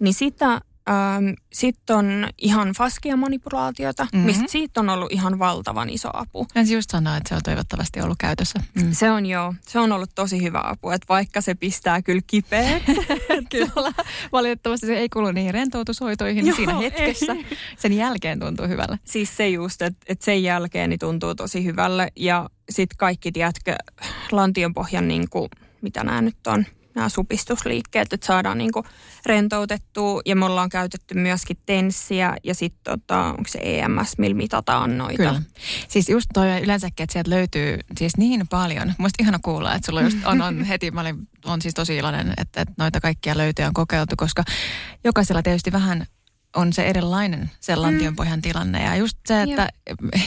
niin sitä Ähm, Sitten on ihan faskia-manipulaatiota, mm-hmm. mistä siitä on ollut ihan valtavan iso apu. En just sanoa, että se on toivottavasti ollut käytössä. Mm. Se on joo, se on ollut tosi hyvä apu, että vaikka se pistää kyllä kipeä. *laughs* *laughs* kyllä. Valitettavasti se ei kuulu niihin rentoutushoitoihin joo, siinä hetkessä. Ei. Sen jälkeen tuntuu hyvälle. Siis se just, että, että sen jälkeen niin tuntuu tosi hyvälle ja sitten kaikki, tiedätkö, lantionpohjan niin kuin, mitä nämä nyt on, nämä supistusliikkeet, että saadaan niin rentoutettua. Ja me ollaan käytetty myöskin tenssiä ja sitten tota, onko se EMS, millä mitataan noita. Kyllä. Siis just toi yleensäkin, että sieltä löytyy siis niin paljon. Muista ihana kuulla, että sulla just on, on *laughs* heti, mä olin, on siis tosi iloinen, että, että noita kaikkia löytyy on kokeiltu, koska jokaisella tietysti vähän on se erilainen se lantionpohjan tilanne. Ja just se, että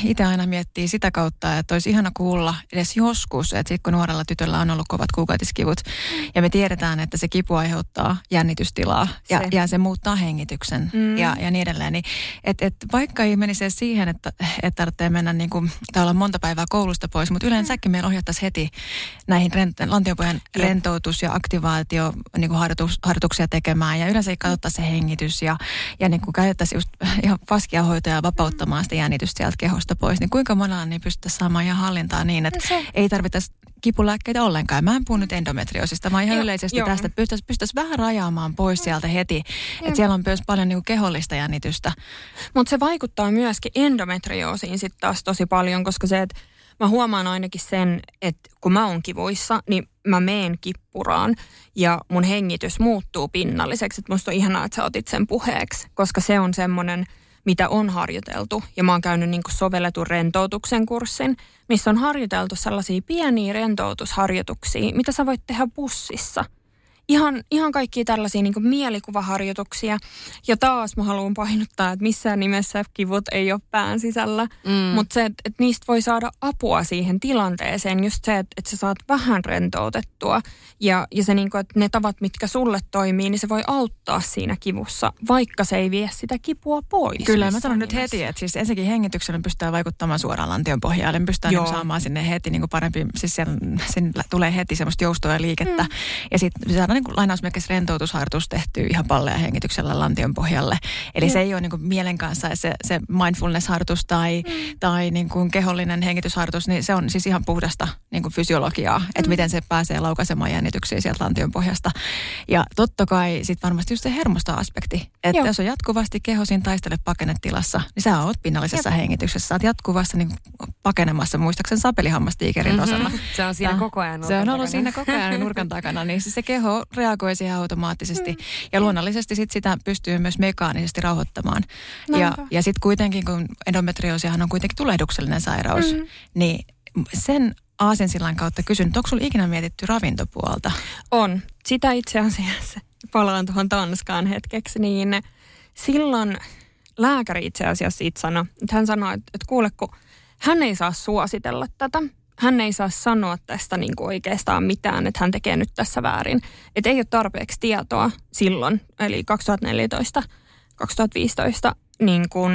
itse aina miettii sitä kautta, että olisi ihana kuulla edes joskus, että sitten kun nuorella tytöllä on ollut kovat kuukautiskivut mm. ja me tiedetään, että se kipu aiheuttaa jännitystilaa ja se, ja se muuttaa hengityksen mm. ja, ja niin edelleen. Niin, et, et vaikka ei menisi siihen, että, että tarvitsee mennä niin kuin, tai olla monta päivää koulusta pois, mutta yleensäkin meillä ohjattaisiin heti näihin rent, lantionpohjan Jep. rentoutus- ja aktivaatio niin kuin harjoitus, harjoituksia tekemään ja yleensä katsottaisiin se hengitys ja, ja niin kuin käytettäisiin just *laughs* ihan paskia hoitoja vapauttamaan sitä jännitystä sieltä kehosta pois, niin kuinka monella niin pystyttäisiin saamaan ihan hallintaa niin, että se. ei tarvitsisi kipulääkkeitä ollenkaan. Mä en puhu nyt endometriosista, vaan ihan jo, yleisesti jo. tästä, että pystyttäisiin pystyttäisi vähän rajaamaan pois sieltä heti. Että siellä on myös paljon niin kehollista jännitystä. Mutta se vaikuttaa myöskin endometrioosiin sitten taas tosi paljon, koska se, että mä huomaan ainakin sen, että kun mä oon kivuissa, niin mä meen kippuraan ja mun hengitys muuttuu pinnalliseksi. Että musta on ihanaa, että sä otit sen puheeksi, koska se on semmoinen, mitä on harjoiteltu. Ja mä oon käynyt niin sovelletun rentoutuksen kurssin, missä on harjoiteltu sellaisia pieniä rentoutusharjoituksia, mitä sä voit tehdä bussissa – ihan, ihan kaikkia tällaisia niin mielikuvaharjoituksia. Ja taas mä haluan painottaa, että missään nimessä kivut ei ole pään sisällä. Mm. Mutta se, että, että niistä voi saada apua siihen tilanteeseen. Just se, että, että sä saat vähän rentoutettua. Ja, ja se, niin kuin, että ne tavat, mitkä sulle toimii, niin se voi auttaa siinä kivussa, vaikka se ei vie sitä kipua pois. Kyllä, mä sanon nyt heti, että siis ensinnäkin hengityksellä pystyy vaikuttamaan suoraan lantion pohjalle. Pystyy niin saamaan sinne heti niin kuin parempi, siis siellä, sinne tulee heti semmoista joustoa ja liikettä. Mm. Ja sitten saadaan niin kuin lainausmerkeissä rentoutusharjoitus tehty ihan palleja hengityksellä lantion pohjalle. Eli mm. se ei ole niin kuin mielen kanssa se, se mindfulness-harjoitus tai, mm. tai niin kuin kehollinen hengitysharjoitus, niin se on siis ihan puhdasta niin kuin fysiologiaa, mm. että miten se pääsee laukaisemaan jännityksiä sieltä lantion pohjasta. Ja totta kai sitten varmasti just se hermostoaspekti, että Joo. jos on jatkuvasti kehosin taistele pakenetilassa, niin sä oot pinnallisessa Jep. hengityksessä, sä oot jatkuvassa niin pakenemassa, muistaakseni sapelihammastiikerin mm-hmm. osana. Se on siinä koko ajan Se on ollut takana. siinä koko ajan nurkan takana, niin siis se keho reagoi siihen automaattisesti. Mm. Ja luonnollisesti sit sitä pystyy myös mekaanisesti rauhoittamaan. Näinpä. Ja, ja sitten kuitenkin, kun endometrioosihan on kuitenkin tulehduksellinen sairaus, mm. niin sen aasinsillan kautta kysyn, onko sinulla ikinä mietitty ravintopuolta? On. Sitä itse asiassa, palaan tuohon Tanskaan hetkeksi, niin silloin lääkäri itse asiassa siitä sanoi, että hän sanoi, että, että kuule, kun hän ei saa suositella tätä, hän ei saa sanoa tästä niin kuin oikeastaan mitään, että hän tekee nyt tässä väärin. Että ei ole tarpeeksi tietoa silloin, eli 2014-2015, niin kuin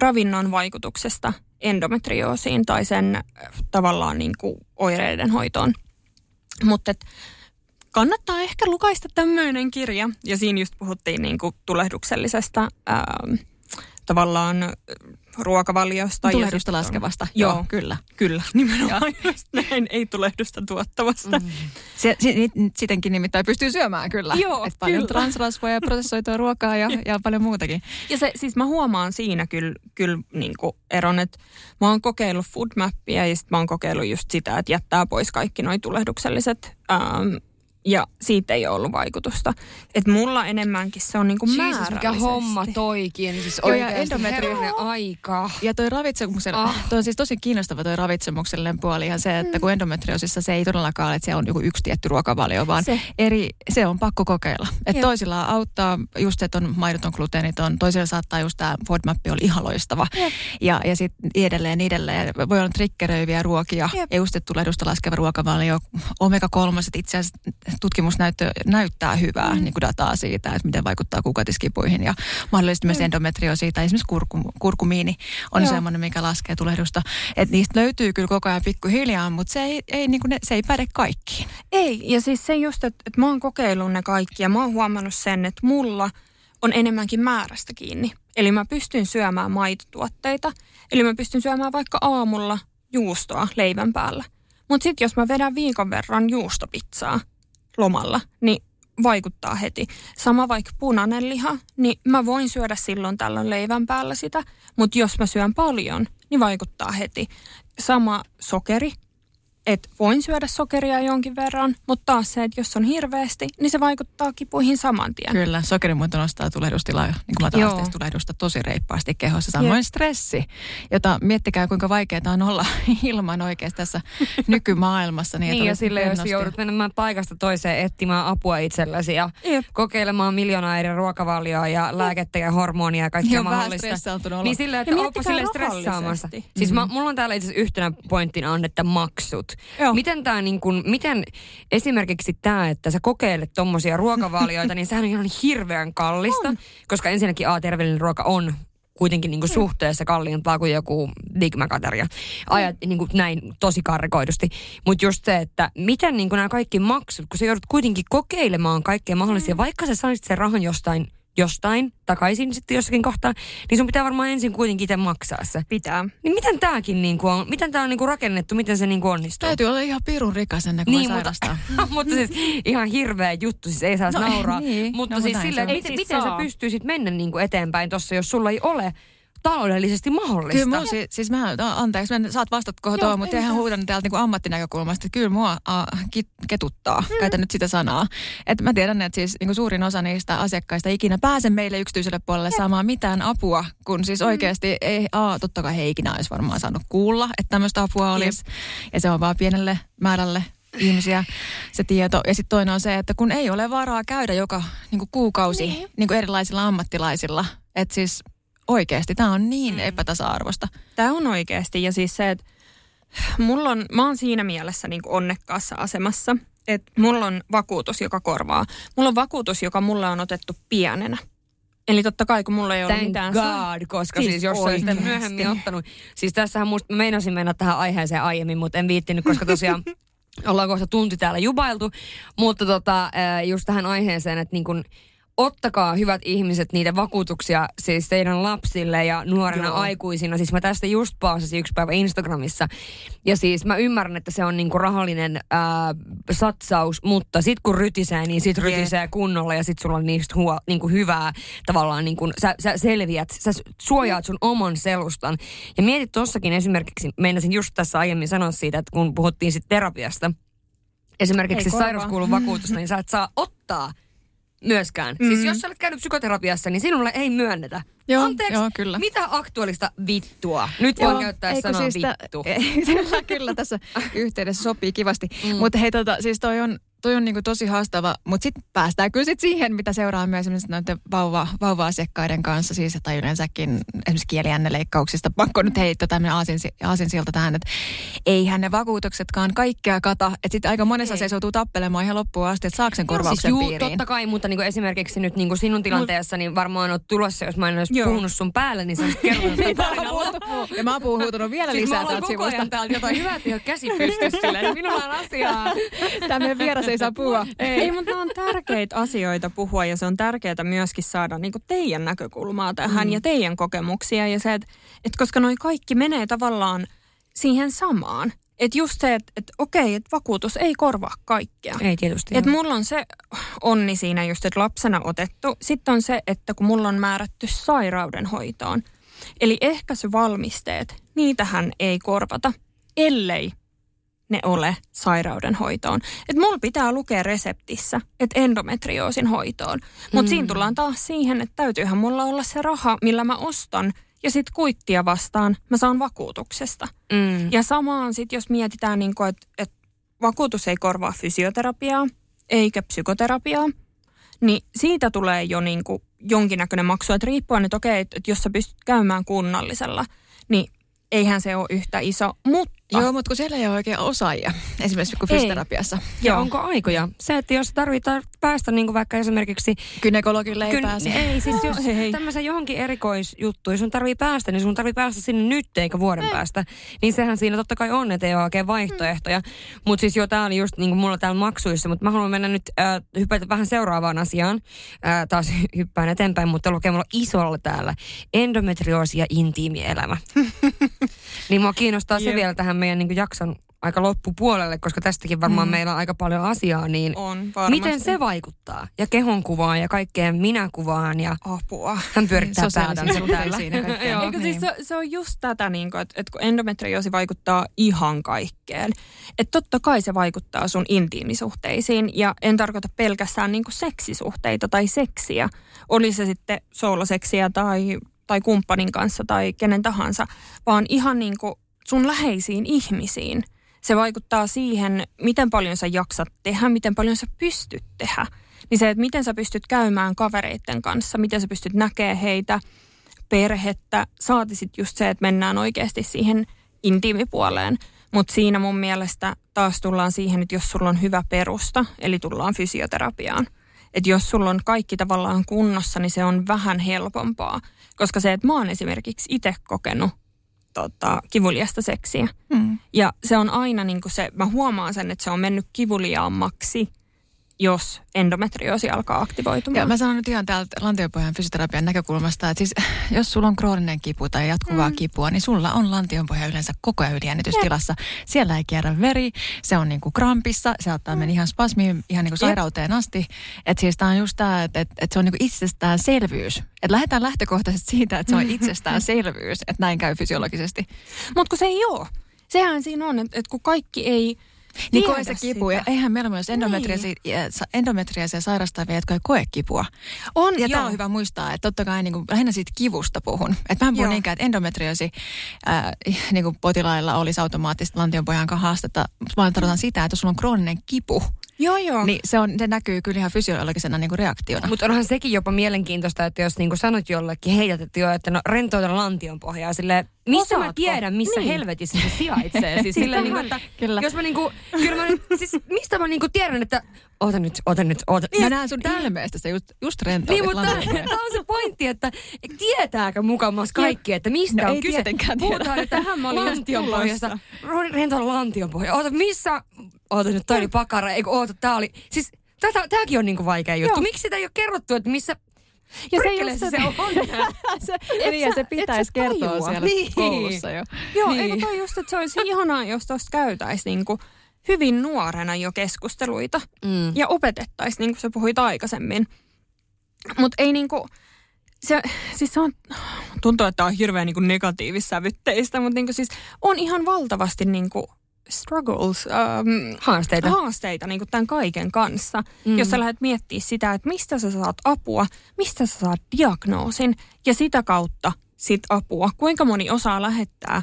ravinnon vaikutuksesta endometrioosiin tai sen tavallaan niin kuin oireiden hoitoon. Mutta kannattaa ehkä lukaista tämmöinen kirja. Ja siinä just puhuttiin niin kuin tulehduksellisesta ää, tavallaan ruokavaliosta. Tulehdusta ja laskevasta. Joo, joo, kyllä. Kyllä, *laughs* nimenomaan just näin, ei tulehdusta tuottavasta. Mm. Se, se, sitenkin nimittäin pystyy syömään kyllä. Joo, Et paljon kyllä. transrasvoja, prosessoitua *laughs* ruokaa ja, ja paljon muutakin. Ja se, siis mä huomaan siinä kyllä, kyllä niin eron, että mä oon kokeillut foodmappia ja sitten mä oon kokeillut just sitä, että jättää pois kaikki noi tulehdukselliset ähm, ja siitä ei ole ollut vaikutusta. Et mulla enemmänkin se on niinku Jesus, mikä homma toikin, siis oikeasti aika. Ja toi ravitsemuksen, ah. toi on siis tosi kiinnostava toi ravitsemuksellinen puoli ihan se, että mm. kun endometriosissa se ei todellakaan, että se on joku yksi tietty ruokavalio, vaan se, eri, se on pakko kokeilla. Että toisilla auttaa just, että on maidoton, gluteeniton, toisilla saattaa just tämä FODMAP oli ihan loistava. Jep. Ja, ja sitten edelleen, edelleen. Voi olla triggeröiviä ruokia Jep. ja just, että tulee laskeva ruokavalio, omega-3 itse asiassa tutkimusnäyttö näyttää hyvää mm. niin kuin dataa siitä, että miten vaikuttaa kukatiskipuihin ja mahdollisesti mm. myös endometrio siitä. Esimerkiksi kurku, kurkumiini on Joo. semmoinen, mikä laskee tulehdusta. Että niistä löytyy kyllä koko ajan pikkuhiljaa, mutta se ei, ei, niin kuin ne, se ei päde kaikkiin. Ei, ja siis se just, että, että mä oon kokeillut ne kaikki ja mä oon huomannut sen, että mulla on enemmänkin määrästä kiinni. Eli mä pystyn syömään maitotuotteita, eli mä pystyn syömään vaikka aamulla juustoa leivän päällä. Mutta sitten jos mä vedän viikon verran juustopizzaa lomalla, niin vaikuttaa heti. Sama vaikka punainen liha, niin mä voin syödä silloin tällöin leivän päällä sitä, mutta jos mä syön paljon, niin vaikuttaa heti. Sama sokeri, että voin syödä sokeria jonkin verran, mutta taas se, että jos on hirveästi, niin se vaikuttaa kipuihin saman tien. Kyllä, sokerimuoto nostaa tulehdustilaa, niin kuin matalasteista tulehdusta tosi reippaasti kehossa. Samoin Jep. stressi, jota miettikää kuinka vaikeaa on olla *laughs* ilman oikeasti tässä *laughs* nykymaailmassa. Niin, niin ja sille jos joudut menemään paikasta toiseen etsimään apua itsellesi ja Jep. kokeilemaan miljoonaa eri ruokavalioa ja lääkettä ja hormonia ja kaikkea ja mahdollista. Niin sille, että onpa sille stressaamassa. Siis mm-hmm. mä, mulla on täällä itse yhtenä pointtina on, että maksut. Joo. Miten tämä niin kun, miten esimerkiksi tämä, että sä kokeilet tommosia ruokavalioita, *laughs* niin sehän on ihan hirveän kallista, on. koska ensinnäkin A, terveellinen ruoka on kuitenkin niin kuin suhteessa kalliimpaa kuin joku Big Macateria. Ajat niin kuin näin tosi karkoidusti. Mutta just se, että miten niin kuin nämä kaikki maksut, kun sä joudut kuitenkin kokeilemaan kaikkea mahdollisia, mm. vaikka sä saisit sen rahan jostain jostain takaisin sitten jossakin kohtaa, niin sun pitää varmaan ensin kuitenkin itse maksaa se. Pitää. Niin miten tääkin niinku on, miten tää on niinku rakennettu, miten se niinku onnistuu? Täytyy olla ihan pirun rikas ennen kuin niin, mutta, *laughs* mutta siis ihan hirveä juttu, siis ei saa no, nauraa. Niin, mutta no, siis silleen, miten, siis miten sä pystyisit mennä niinku eteenpäin tossa, jos sulla ei ole taloudellisesti mahdollista. Kyllä mua, siis, siis mä, no, anteeksi, mä saat vastata tuohon, mutta eihän huudan täältä niin ammattinäkökulmasta, että kyllä mua a, kit, ketuttaa, mm. käytän nyt sitä sanaa. Että mä tiedän, että siis niin suurin osa niistä asiakkaista ikinä pääse meille yksityiselle puolelle saamaan mitään apua, kun siis mm. oikeasti ei, a, totta kai he ikinä olisi varmaan saanut kuulla, että tämmöistä apua olisi. Jep. Ja se on vaan pienelle määrälle ihmisiä se tieto. Ja sitten toinen on se, että kun ei ole varaa käydä joka niin kuin kuukausi niin. Niin kuin erilaisilla ammattilaisilla, että siis oikeasti tämä on niin mm. epätasa-arvosta. Tämä on oikeasti ja siis se, että mulla on, mä oon siinä mielessä niin kuin onnekkaassa asemassa, että mulla on vakuutus, joka korvaa. Mulla on vakuutus, joka mulle on otettu pienenä. Eli totta kai, kun mulla ei ole Thank mitään... God, saa... koska siis, siis jos olisit myöhemmin ottanut... Siis tässähän musta, meinasin mennä tähän aiheeseen aiemmin, mutta en viittinyt, koska tosiaan *laughs* ollaan kohta tunti täällä jubailtu. Mutta tota, just tähän aiheeseen, että niin kun, ottakaa hyvät ihmiset niitä vakuutuksia siis teidän lapsille ja nuorena Joo. aikuisina. Siis mä tästä just paasasin yksi päivä Instagramissa. Ja siis mä ymmärrän, että se on niinku rahallinen ää, satsaus, mutta sit kun rytisee, niin sit rytisee yeah. kunnolla ja sit sulla on niistä huo, niinku hyvää tavallaan, niinku, sä, sä selviät, sä suojaat sun oman selustan. Ja mietit tossakin esimerkiksi, meinasin just tässä aiemmin sanoa siitä, että kun puhuttiin sit terapiasta, esimerkiksi sairauskuulun vakuutusta, niin sä et saa ottaa myöskään. Mm. Siis jos sä olet käynyt psykoterapiassa, niin sinulle ei myönnetä. Joo, Anteeksi, joo, kyllä. mitä aktuaalista vittua? Nyt joo, voin käyttää sanaa siis vittu. *laughs* Kyllä, kyllä tässä yhteydessä sopii kivasti. Mm. Mutta hei, tota, siis toi on, toi on niinku tosi haastava, mutta sitten päästään kyllä sit siihen, mitä seuraa myös esimerkiksi näiden vauva, vauva-asiakkaiden kanssa, siis, tai yleensäkin esimerkiksi kieliänneleikkauksista. Pakko nyt heittää tämmöinen aasin, aasin siltä tähän, että eihän ne vakuutuksetkaan kaikkea kata, että sitten aika monessa asiassa joutuu tappelemaan ihan loppuun asti, että saako sen korvauksen Joo, siis juu, totta kai, mutta niin esimerkiksi nyt niin sinun tilanteessa, niin varmaan on tulossa, jos mä en olisi puhunut sun päälle, niin sä olisit kertonut *laughs* Ja mä oon puhunut vielä siis lisää täältä sivusta. Siis täältä jotain hyvää, että käsi pystyssä, niin minulla on asiaa. Tämä vieras ei saa puhua. Ei, *laughs* ei mutta on tärkeitä asioita puhua ja se on tärkeää myöskin saada niin teidän näkökulmaa tähän mm. ja teidän kokemuksia. Ja se, että, että koska noi kaikki menee tavallaan siihen samaan. Että just se, että, että okei, että vakuutus ei korvaa kaikkea. Ei tietysti. Että mulla on se onni siinä just, että lapsena otettu. Sitten on se, että kun mulla on määrätty sairaudenhoitoon. Eli ehkäisyvalmisteet, niitähän ei korvata, ellei ne ole sairaudenhoitoon. Että mulla pitää lukea reseptissä, että endometrioosin hoitoon. Mutta mm. siinä tullaan taas siihen, että täytyyhän mulla olla se raha, millä mä ostan – ja sitten kuittia vastaan mä saan vakuutuksesta. Mm. Ja samaan sitten, jos mietitään, niin että et vakuutus ei korvaa fysioterapiaa eikä psykoterapiaa, niin siitä tulee jo niin kuin jonkinnäköinen maksu. Että riippuen, että okei, että jos sä pystyt käymään kunnallisella, niin eihän se ole yhtä iso. Mutta Joo, mutta kun siellä ei ole oikein osaajia, *laughs* esimerkiksi kuin fysioterapiassa. Ja Joo. onko aikoja? Se, että jos tarvitaan päästä niin kuin vaikka esimerkiksi... Gynekologille ei Kyn, pääse. Ei, siis *laughs* jos ei. tämmöisen johonkin erikoisjuttuun, sun tarvii päästä, niin sun tarvii päästä sinne nyt eikä vuoden ei. päästä. Niin sehän siinä totta kai on, että ei ole oikein vaihtoehtoja. Mm. Mutta siis jo tää oli just niin kuin mulla täällä maksuissa, mutta mä haluan mennä nyt äh, hypätä vähän seuraavaan asiaan. Äh, taas hyppään eteenpäin, mutta lukee mulla isolla täällä. Endometrioosi ja intiimielämä. *laughs* niin mua kiinnostaa se vielä tähän meidän niin jakson aika loppupuolelle, koska tästäkin varmaan mm. meillä on aika paljon asiaa, niin on, miten se vaikuttaa? Ja kehonkuvaan ja kaikkeen minäkuvaan ja apua. Hän pyörittää päätään täällä. *laughs* Eikö siis se, se on just tätä, niin kuin, että, että kun endometrioosi vaikuttaa ihan kaikkeen. Että totta kai se vaikuttaa sun intiimisuhteisiin ja en tarkoita pelkästään niin kuin seksisuhteita tai seksiä. Oli se sitten sooloseksiä tai, tai kumppanin kanssa tai kenen tahansa, vaan ihan niin kuin sun läheisiin ihmisiin. Se vaikuttaa siihen, miten paljon sä jaksat tehdä, miten paljon sä pystyt tehdä. Niin se, että miten sä pystyt käymään kavereiden kanssa, miten sä pystyt näkemään heitä, perhettä, saatisit just se, että mennään oikeasti siihen intiimipuoleen. Mutta siinä mun mielestä taas tullaan siihen, että jos sulla on hyvä perusta, eli tullaan fysioterapiaan. Että jos sulla on kaikki tavallaan kunnossa, niin se on vähän helpompaa. Koska se, että mä oon esimerkiksi itse kokenut tota, kivuliasta seksiä. Mm. Ja se on aina niin kuin se, mä huomaan sen, että se on mennyt kivuliaammaksi jos endometrioosi alkaa aktivoitumaan. Ja mä sanon nyt ihan täältä lantiopohjan fysioterapian näkökulmasta, että siis *laughs* jos sulla on krooninen kipu tai jatkuvaa mm. kipua, niin sulla on lantionpohja yleensä koko ajan ylijännitystilassa. Siellä ei kierrä veri, se on niinku krampissa, se ottaa mm. ihan spasmiin ihan niinku sairauteen asti. Että siis tää on just tää, että et, et se on niinku itsestäänselvyys. Että lähdetään lähtökohtaisesti siitä, että se on *laughs* itsestäänselvyys, että näin käy fysiologisesti. Mutta kun se ei ole. Sehän siinä on, että, että kun kaikki ei niin koe se kipu. Ja eihän meillä myös endometriasia, niin. endometriasia sairastavia, jotka ei koe kipua. On, ja tämä on hyvä muistaa, että totta kai niin kuin, lähinnä siitä kivusta puhun. Että mä en puhu niinkään, että endometriosi äh, *laughs* niin kuin potilailla olisi automaattista lantionpohjan haastetta, vaan tarkoitan sitä, että jos sulla on krooninen kipu, Joo, joo. Niin se, on, se näkyy kyllä ihan fysiologisena niin kuin reaktiona. Mutta onhan sekin jopa mielenkiintoista, että jos niin kuin sanot jollekin heidät, että, jo, että no rentouta lantion pohjaa silleen, missä Osaatko? mä tiedän, missä niin. helvetissä se sijaitsee. siis silleen, niin kuin, että kyllä. jos mä niinku, kyllä mä nyt, siis mistä mä niinku tiedän, että oota nyt, oota nyt. Niin, mä näen sun ilmeestä se just, just rentoutit Niin, mutta tämä on se pointti, että tietääkö mukamas kaikki, että mistä no, on ei kyse. Tietenkään tiedä. Puhutaan, että tähän mä olin lantion pohjassa. Rentoilla lantion pohja. Oota, missä, oota nyt, toi oli pakara, eikö oota, tää oli, siis Tätä, tämäkin on niinku vaikea juttu. Joo. Miksi sitä ei ole kerrottu, että missä ja se, se, se on. *laughs* se, niin, ja se pitäisi kertoa tajua. siellä niin. koulussa jo. Joo, niin. eikö toi just, että se olisi ihanaa, jos tuosta käytäisiin niinku hyvin nuorena jo keskusteluita. Mm. Ja opetettaisiin, niin kuin sä puhuit aikaisemmin. Mutta ei niinku, se, siis se on, tuntuu, että on hirveän niinku negatiivissävytteistä, mutta niinku siis on ihan valtavasti niinku struggles, um, haasteita, haasteita niin kuin tämän kaiken kanssa. Mm. Jos sä lähdet miettimään sitä, että mistä sä saat apua, mistä sä saat diagnoosin ja sitä kautta sit apua. Kuinka moni osaa lähettää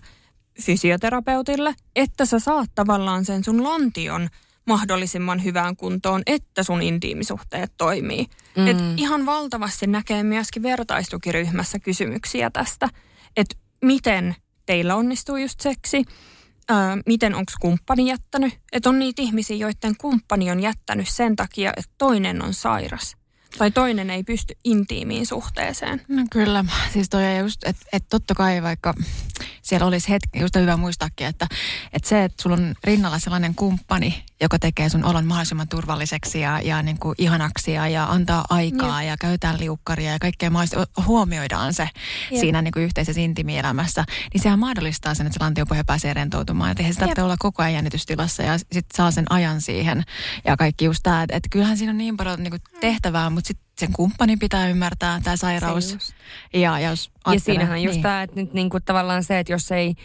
fysioterapeutille, että sä saat tavallaan sen sun lantion mahdollisimman hyvään kuntoon, että sun intiimisuhteet toimii. Mm. Et ihan valtavasti näkee myöskin vertaistukiryhmässä kysymyksiä tästä, että miten teillä onnistuu just seksi, ää, miten onko kumppani jättänyt. Että on niitä ihmisiä, joiden kumppani on jättänyt sen takia, että toinen on sairas. Tai toinen ei pysty intiimiin suhteeseen. No kyllä, siis toi just, että et totta kai vaikka siellä olisi hetki, just hyvä muistaakin, että, että se, että sulla on rinnalla sellainen kumppani, joka tekee sun olon mahdollisimman turvalliseksi ja, ja niin kuin ihanaksi ja, ja antaa aikaa ja, ja käytetään liukkaria ja kaikkea mahdollista, huomioidaan se Jep. siinä niin kuin yhteisessä intimielämässä, niin sehän mahdollistaa sen, että se lantiopohja pääsee rentoutumaan. Että eihän sitä tarvitse olla koko ajan jännitystilassa ja sitten saa sen ajan siihen ja kaikki just tämä, että, kyllähän siinä on niin paljon niin kuin tehtävää, mutta sitten sen kumppanin pitää ymmärtää tämä sairaus. Ja, jos ja siinähän just niin. tämä, että nyt niin kuin tavallaan se, että jos ei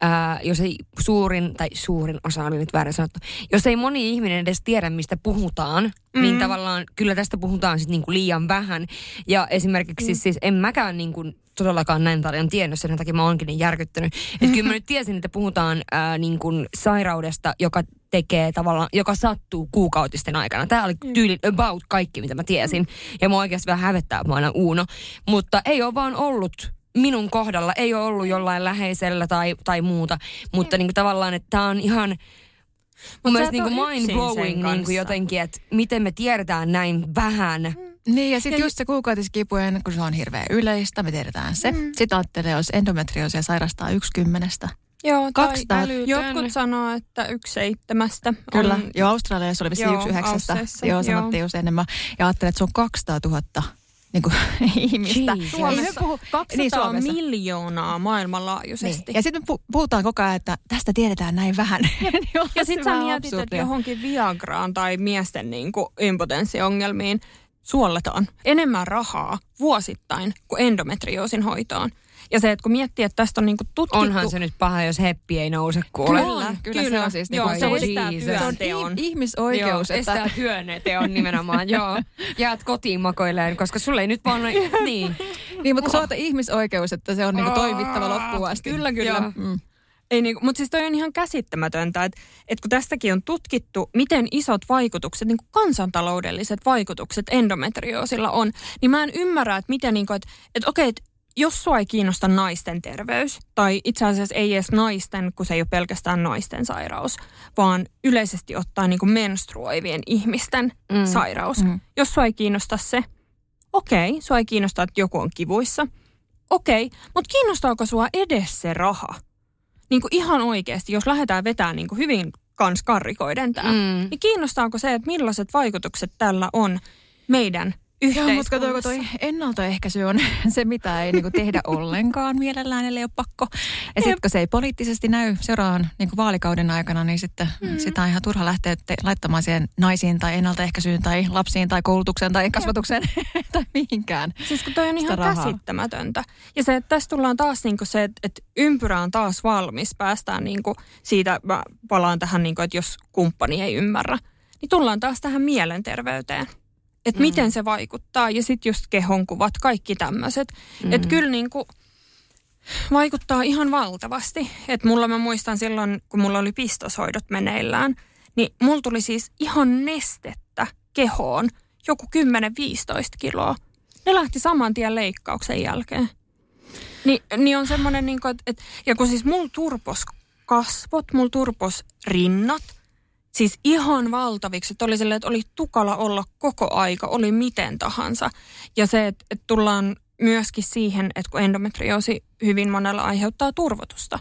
ää, jos ei suurin, tai suurin osa oli nyt väärin sanottu, jos ei moni ihminen edes tiedä, mistä puhutaan, niin mm. niin tavallaan kyllä tästä puhutaan sitten niinku liian vähän. Ja esimerkiksi mm. siis, siis en mäkään niinku todellakaan näin paljon tiennyt, sen takia mä oonkin niin järkyttynyt. Että kyllä mä nyt tiesin, että puhutaan ää, niin kuin sairaudesta, joka tekee tavallaan, joka sattuu kuukautisten aikana. Tämä oli mm. tyyli about kaikki, mitä mä tiesin. Ja mä oikeasti vähän hävettää, että mä aina uuno. Mutta ei ole vaan ollut minun kohdalla, ei ole ollut jollain läheisellä tai, tai muuta, mutta niin kuin tavallaan, että tämä on ihan mun mielestä niin mind blowing niin kuin jotenkin, että miten me tiedetään näin vähän. Mm. Niin ja sitten just se kuukautiskipu, kun se on hirveän yleistä, me tiedetään se. Mm. Sitten ajattelee, jos endometrioosia sairastaa yksi kymmenestä. Joo, Kaksi tai jotkut sanoo, että yksi seitsemästä. Kyllä, on... joo Australiassa oli vissiin yksi yhdeksästä. Joo, sanottiin usein enemmän. Ja ajattelin, että se on 200 000 niin kuin, *laughs* ihmistä. Suomessa puhu, 200 niin, Suomessa. miljoonaa maailmanlaajuisesti. Niin. Ja sitten puhutaan koko ajan, että tästä tiedetään näin vähän. *laughs* niin ja sitten sä mietit, että johonkin Viagraan tai miesten niin kuin impotenssiongelmiin suolletaan enemmän rahaa vuosittain kuin endometrioosin hoitoon. Ja se, että kun miettii, että tästä on niinku tutkittu... Onhan se nyt paha, jos heppi ei nouse kuule. Kyllä, kyllä, kyllä. se on siis joo, niinku, se estää työnteon. ihmisoikeus. Joo, että... estää työnteon nimenomaan, joo. Jäät kotiin makoilleen, koska sulle ei nyt vaan... *laughs* niin. niin, mutta se on ihmisoikeus, että se on niinku toimittava loppuun asti. Kyllä, kyllä. Mm. Ei niinku, mutta siis toi on ihan käsittämätöntä, että, että kun tästäkin on tutkittu, miten isot vaikutukset, niin kuin kansantaloudelliset vaikutukset endometrioosilla on, niin mä en ymmärrä, että miten, niin kuin, että, että okei, että jos sua ei kiinnosta naisten terveys, tai itse asiassa ei edes naisten, kun se ei ole pelkästään naisten sairaus, vaan yleisesti ottaen niin kuin menstruoivien ihmisten mm. sairaus. Mm. Jos sua ei kiinnosta se, okei, okay, sua ei kiinnosta, että joku on kivuissa, okei, okay, mutta kiinnostaako sua edes se raha? Niin kuin ihan oikeasti, jos lähdetään vetämään niin kuin hyvin kans karrikoiden tämä, mm. niin kiinnostaako se, että millaiset vaikutukset tällä on meidän Joo, mutta kato, toi ennaltaehkäisy on *laughs* se, mitä ei niinku tehdä ollenkaan mielellään, ellei ole pakko. Ja sitten kun se ei poliittisesti näy seuraavan niinku vaalikauden aikana, niin sitten mm. sitä on ihan turha lähteä te- laittamaan siihen naisiin tai ennaltaehkäisyyn tai lapsiin tai koulutukseen tai kasvatukseen *laughs* tai mihinkään. Siis kun toi on ihan rahaa. käsittämätöntä. Ja se, että tässä tullaan taas niinku se, että, että ympyrä on taas valmis, päästään niinku siitä, mä palaan tähän, niinku, että jos kumppani ei ymmärrä, niin tullaan taas tähän mielenterveyteen että mm. miten se vaikuttaa. Ja sitten just kehonkuvat, kaikki tämmöiset. Mm. Että kyllä niin kuin vaikuttaa ihan valtavasti. Että mulla mä muistan silloin, kun mulla oli pistoshoidot meneillään, niin mulla tuli siis ihan nestettä kehoon, joku 10-15 kiloa. Ne lähti saman tien leikkauksen jälkeen. Ni, niin on semmoinen, niin että, että, ja kun siis mulla turpos kasvot, mulla turpos rinnat – siis ihan valtaviksi. Että oli sille, että oli tukala olla koko aika, oli miten tahansa. Ja se, että, että tullaan myöskin siihen, että kun endometrioosi hyvin monella aiheuttaa turvotusta,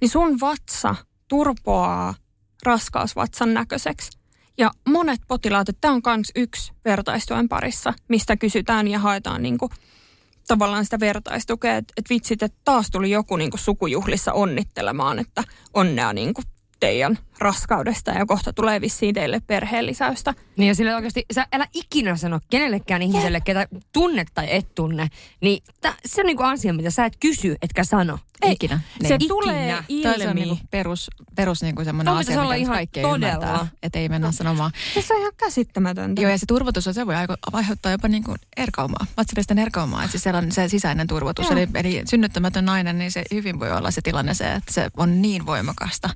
niin sun vatsa turpoaa raskausvatsan näköiseksi. Ja monet potilaat, että tämä on myös yksi vertaistuen parissa, mistä kysytään ja haetaan niin kuin, tavallaan sitä vertaistukea, että, että vitsit, että taas tuli joku niin sukujuhlissa onnittelemaan, että onnea niin teidän raskaudesta ja kohta tulee vissiin teille perheellisäystä. Niin ja sille oikeasti, sä älä ikinä sano kenellekään ihmiselle, ketä tunnet tai et tunne, niin ta, se on niinku asia, mitä sä et kysy, etkä sano. Ei, ikinä. Se ikinä. tulee ilmi. Tämä on niinku perus, perus niinku semmoinen asia, mitä ihan kaikki todella. ymmärtää, että ei mennä sanomaan. Se on ihan käsittämätöntä. Joo, ja se turvotus on se voi aiheuttaa jopa niinku erkaumaa, vatsallisten erkaumaa. Että siis sellainen se sisäinen turvotus, eli, eli synnyttämätön nainen, niin se hyvin voi olla se tilanne se, että se on niin voimakasta.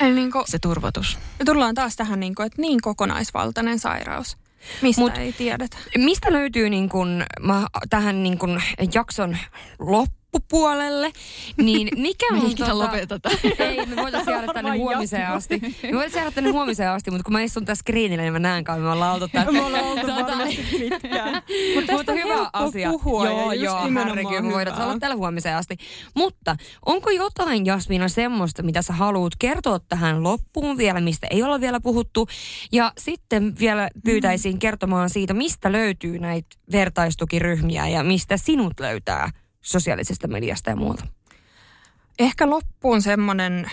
Eli niinku, se turvotus. Me tullaan taas tähän, niin kuin, että niin kokonaisvaltainen sairaus. Mistä Mut, ei tiedetä. Mistä löytyy niin kun, mä, tähän niin kun jakson loppuun? Loppupuolelle, niin mikä on... *laughs* Me ei tota... lopeteta. *laughs* Ei, me voitaisiin *laughs* jäädä tänne huomiseen asti. Me voitaisiin jäädä tänne huomiseen asti, mutta kun mä istun tässä screenillä, niin mä näen kauan, me ollaan oltu tänne. Me ollaan oltu tota... pitkään. Mutta mutta hyvä asia. puhua joo, ja joo, herregud, me voidaan olla täällä huomiseen asti. Mutta onko jotain, Jasmina, semmoista, mitä sä haluat kertoa tähän loppuun vielä, mistä ei olla vielä puhuttu? Ja sitten vielä pyytäisin kertomaan siitä, mistä löytyy näitä vertaistukiryhmiä ja mistä sinut löytää sosiaalisesta mediasta ja muualta? Ehkä loppuun semmoinen,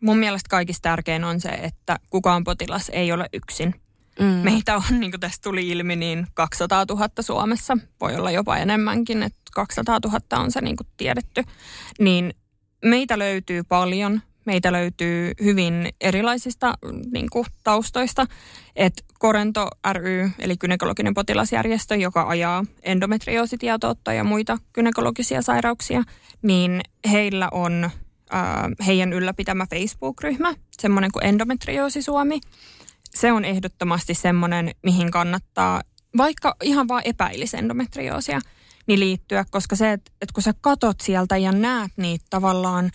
mun mielestä kaikista tärkein on se, että kukaan potilas ei ole yksin. Mm. Meitä on, niin kuin tästä tuli ilmi, niin 200 000 Suomessa. Voi olla jopa enemmänkin, että 200 000 on se niin kuin tiedetty. Niin meitä löytyy paljon. Meitä löytyy hyvin erilaisista niin kuin, taustoista. Et Korento ry, eli kynekologinen potilasjärjestö, joka ajaa endometrioositietoutta ja muita kynekologisia sairauksia, niin heillä on äh, heidän ylläpitämä Facebook-ryhmä, semmoinen kuin Endometrioosi Suomi. Se on ehdottomasti semmoinen, mihin kannattaa, vaikka ihan vaan epäilisi endometrioosia, niin liittyä, koska se, että, että kun sä katot sieltä ja näet niitä tavallaan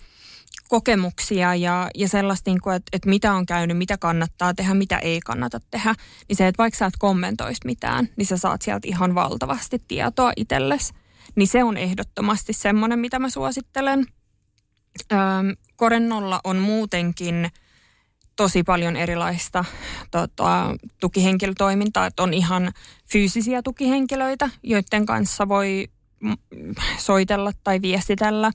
kokemuksia ja, ja sellaista, niin kuin, että, että mitä on käynyt, mitä kannattaa tehdä, mitä ei kannata tehdä, niin se, että vaikka sä et kommentoisi mitään, niin sä saat sieltä ihan valtavasti tietoa itsellesi. Niin se on ehdottomasti semmoinen, mitä mä suosittelen. Öö, Korennolla on muutenkin tosi paljon erilaista tota, tukihenkilötoimintaa, että on ihan fyysisiä tukihenkilöitä, joiden kanssa voi soitella tai viestitellä.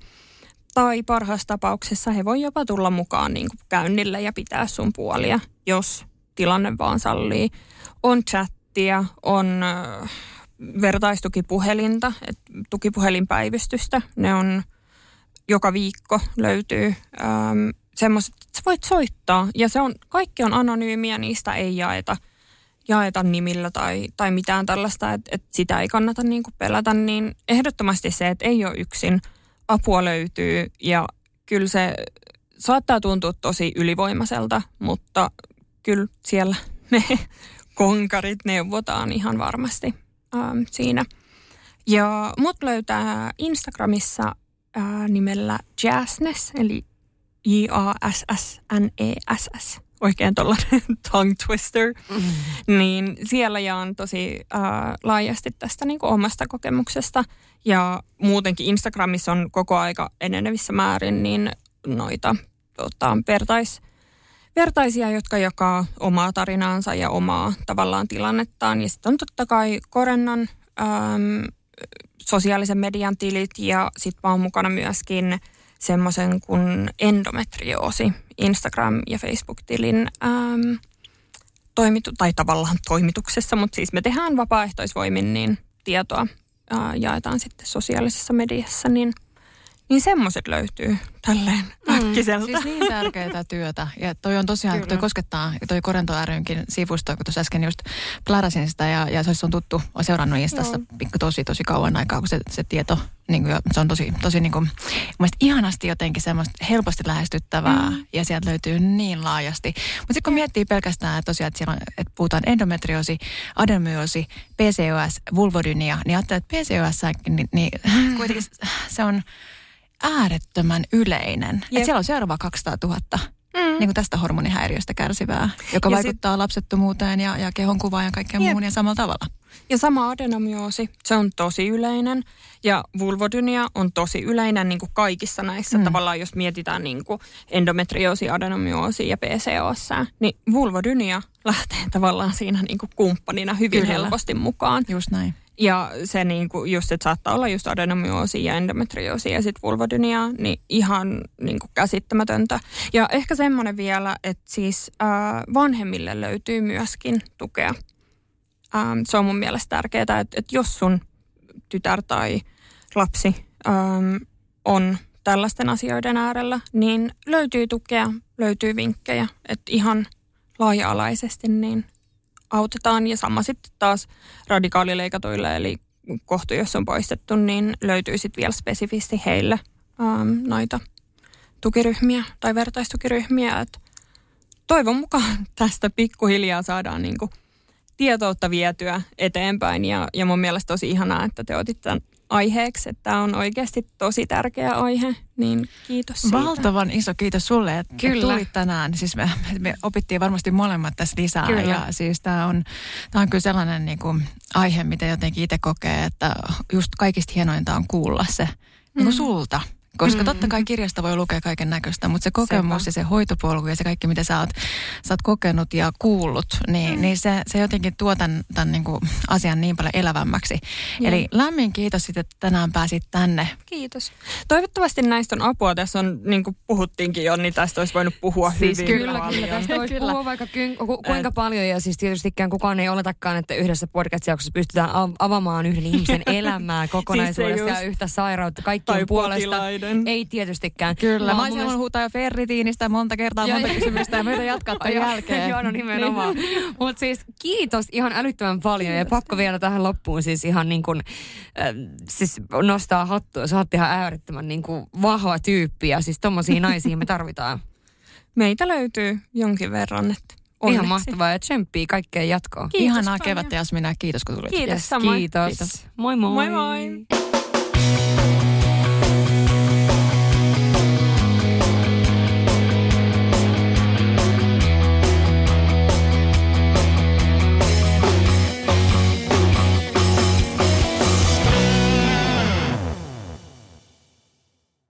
Tai parhaassa tapauksessa he voi jopa tulla mukaan niin kuin käynnille ja pitää sun puolia, jos tilanne vaan sallii. On chattia, on vertaistukipuhelinta, et tukipuhelinpäivystystä. Ne on joka viikko löytyy ähm, semmoiset, että sä voit soittaa ja se on, kaikki on anonyymiä, niistä ei jaeta, jaeta nimillä tai, tai mitään tällaista, että, että sitä ei kannata niin pelätä, niin ehdottomasti se, että ei ole yksin, apua löytyy ja kyllä se saattaa tuntua tosi ylivoimaiselta, mutta kyllä siellä *laughs* me konkarit neuvotaan ihan varmasti ähm, siinä. Ja mut löytää Instagramissa äh, nimellä Jazzness, eli J-A-S-S-N-E-S-S. Oikein tuollainen *laughs* tongue twister. Mm. Niin siellä jaan tosi äh, laajasti tästä niin kuin omasta kokemuksesta. Ja muutenkin Instagramissa on koko aika enenevissä määrin niin noita tota, vertais, vertaisia, jotka jakaa omaa tarinaansa ja omaa tavallaan tilannettaan. Ja sitten on totta kai Korennan ähm, sosiaalisen median tilit ja sitten mä oon mukana myöskin semmoisen kuin endometrioosi Instagram- ja Facebook-tilin ähm, toimitu- tai tavallaan toimituksessa, mutta siis me tehdään vapaaehtoisvoimin, niin tietoa äh, jaetaan sitten sosiaalisessa mediassa, niin – niin semmoiset löytyy tälleen mm, äkkiseltä. Siis niin tärkeää työtä. Ja toi on tosiaan, Kyllä. toi koskettaa, toi Korento rynkin sivusto, kun tuossa äsken just pläräsin sitä ja, ja se on tuttu, on seurannut Instassa pikku tosi tosi kauan aikaa, kun se, se tieto, niin kuin, se on tosi, tosi niin kuin, ihanasti jotenkin semmoista helposti lähestyttävää mm. ja sieltä löytyy niin laajasti. Mutta sitten kun miettii pelkästään että tosiaan, että, siellä on, että puhutaan endometriosi, adenomyoosi, PCOS, vulvodynia, niin ajattelee, että PCOS, niin, niin mm. kuitenkin se on äärettömän yleinen. Että siellä on seuraava 200 000 mm. niin kuin tästä hormonihäiriöstä kärsivää, joka ja vaikuttaa sit... lapsettomuuteen ja, ja kehonkuvaan ja kaikkeen muuhun ja samalla tavalla. Ja sama adenomyoosi, se on tosi yleinen. Ja vulvodynia on tosi yleinen niin kuin kaikissa näissä. Mm. Tavallaan jos mietitään niin kuin endometrioosi, adenomyoosi ja PCOS, niin vulvodynia lähtee tavallaan siinä niin kuin kumppanina hyvin Kyllä. helposti mukaan. Just näin. Ja se niin kuin just, että saattaa olla just adenomyoosi ja endometrioosi ja sitten vulvodynia, niin ihan niin kuin käsittämätöntä. Ja ehkä semmoinen vielä, että siis äh, vanhemmille löytyy myöskin tukea. Ähm, se on mun mielestä tärkeää, että, että jos sun tytär tai lapsi ähm, on tällaisten asioiden äärellä, niin löytyy tukea, löytyy vinkkejä, että ihan laaja-alaisesti niin autetaan. Ja sama sitten taas radikaalileikatuille, eli kohtu, jos on poistettu, niin löytyy sitten vielä spesifisti heille ähm, noita tukiryhmiä tai vertaistukiryhmiä. Et toivon mukaan *laughs* tästä pikkuhiljaa saadaan niinku tietoutta vietyä eteenpäin ja, ja mun mielestä tosi ihanaa, että te otitte aiheeksi, että tämä on oikeasti tosi tärkeä aihe, niin kiitos siitä. Valtavan iso kiitos sulle, että Kyllä. tulit tänään. Siis me, me opittiin varmasti molemmat tässä lisää kyllä. ja siis tämä on, tämä on kyllä sellainen niin kuin aihe, mitä jotenkin itse kokee, että just kaikista hienointa on kuulla se mm. niin kuin sulta. Koska mm. totta kai kirjasta voi lukea kaiken näköistä, mutta se kokemus Sepä. ja se hoitopolku ja se kaikki, mitä sä oot, sä oot kokenut ja kuullut, niin, mm. niin se, se jotenkin tuo tämän, tämän niin kuin asian niin paljon elävämmäksi. Mm. Eli lämmin kiitos että tänään pääsit tänne. Kiitos. Toivottavasti näistä on apua. Tässä on, niin kuin puhuttiinkin jo, niin tästä olisi voinut puhua siis hyvin kyllä, paljon. Kyllä, tästä voisi puhua vaikka ku, kuinka Et... paljon. Ja siis tietystikään kukaan ei oletakaan, että yhdessä podcast-jaksossa pystytään avaamaan yhden ihmisen *laughs* elämää kokonaisuudessa siis ja yhtä sairautta kaikkien puolesta. Aiden. Ei tietystikään. Kyllä. Mä olisin mielestä... huutaa jo ferritiinistä monta kertaa, monta kysymystä ja meitä jatkaa tämän *laughs* jälkeen. *laughs* Joo, no nimenomaan. niin. Mutta siis kiitos ihan älyttömän paljon kiitos. ja pakko vielä tähän loppuun siis ihan niin kuin, äh, siis nostaa hattua. Sä oot ihan äärettömän niin kuin vahva tyyppi ja siis tommosia naisia me tarvitaan. *laughs* Meitä löytyy jonkin verran, että Onneksi. Ihan mahtavaa ja tsemppii kaikkeen jatkoon. Kiitos Ihanaa kevättä Jasmina. Kiitos kun tulit. Kiitos yes, Kiitos. Kiitos. Moi moi. Moi moi.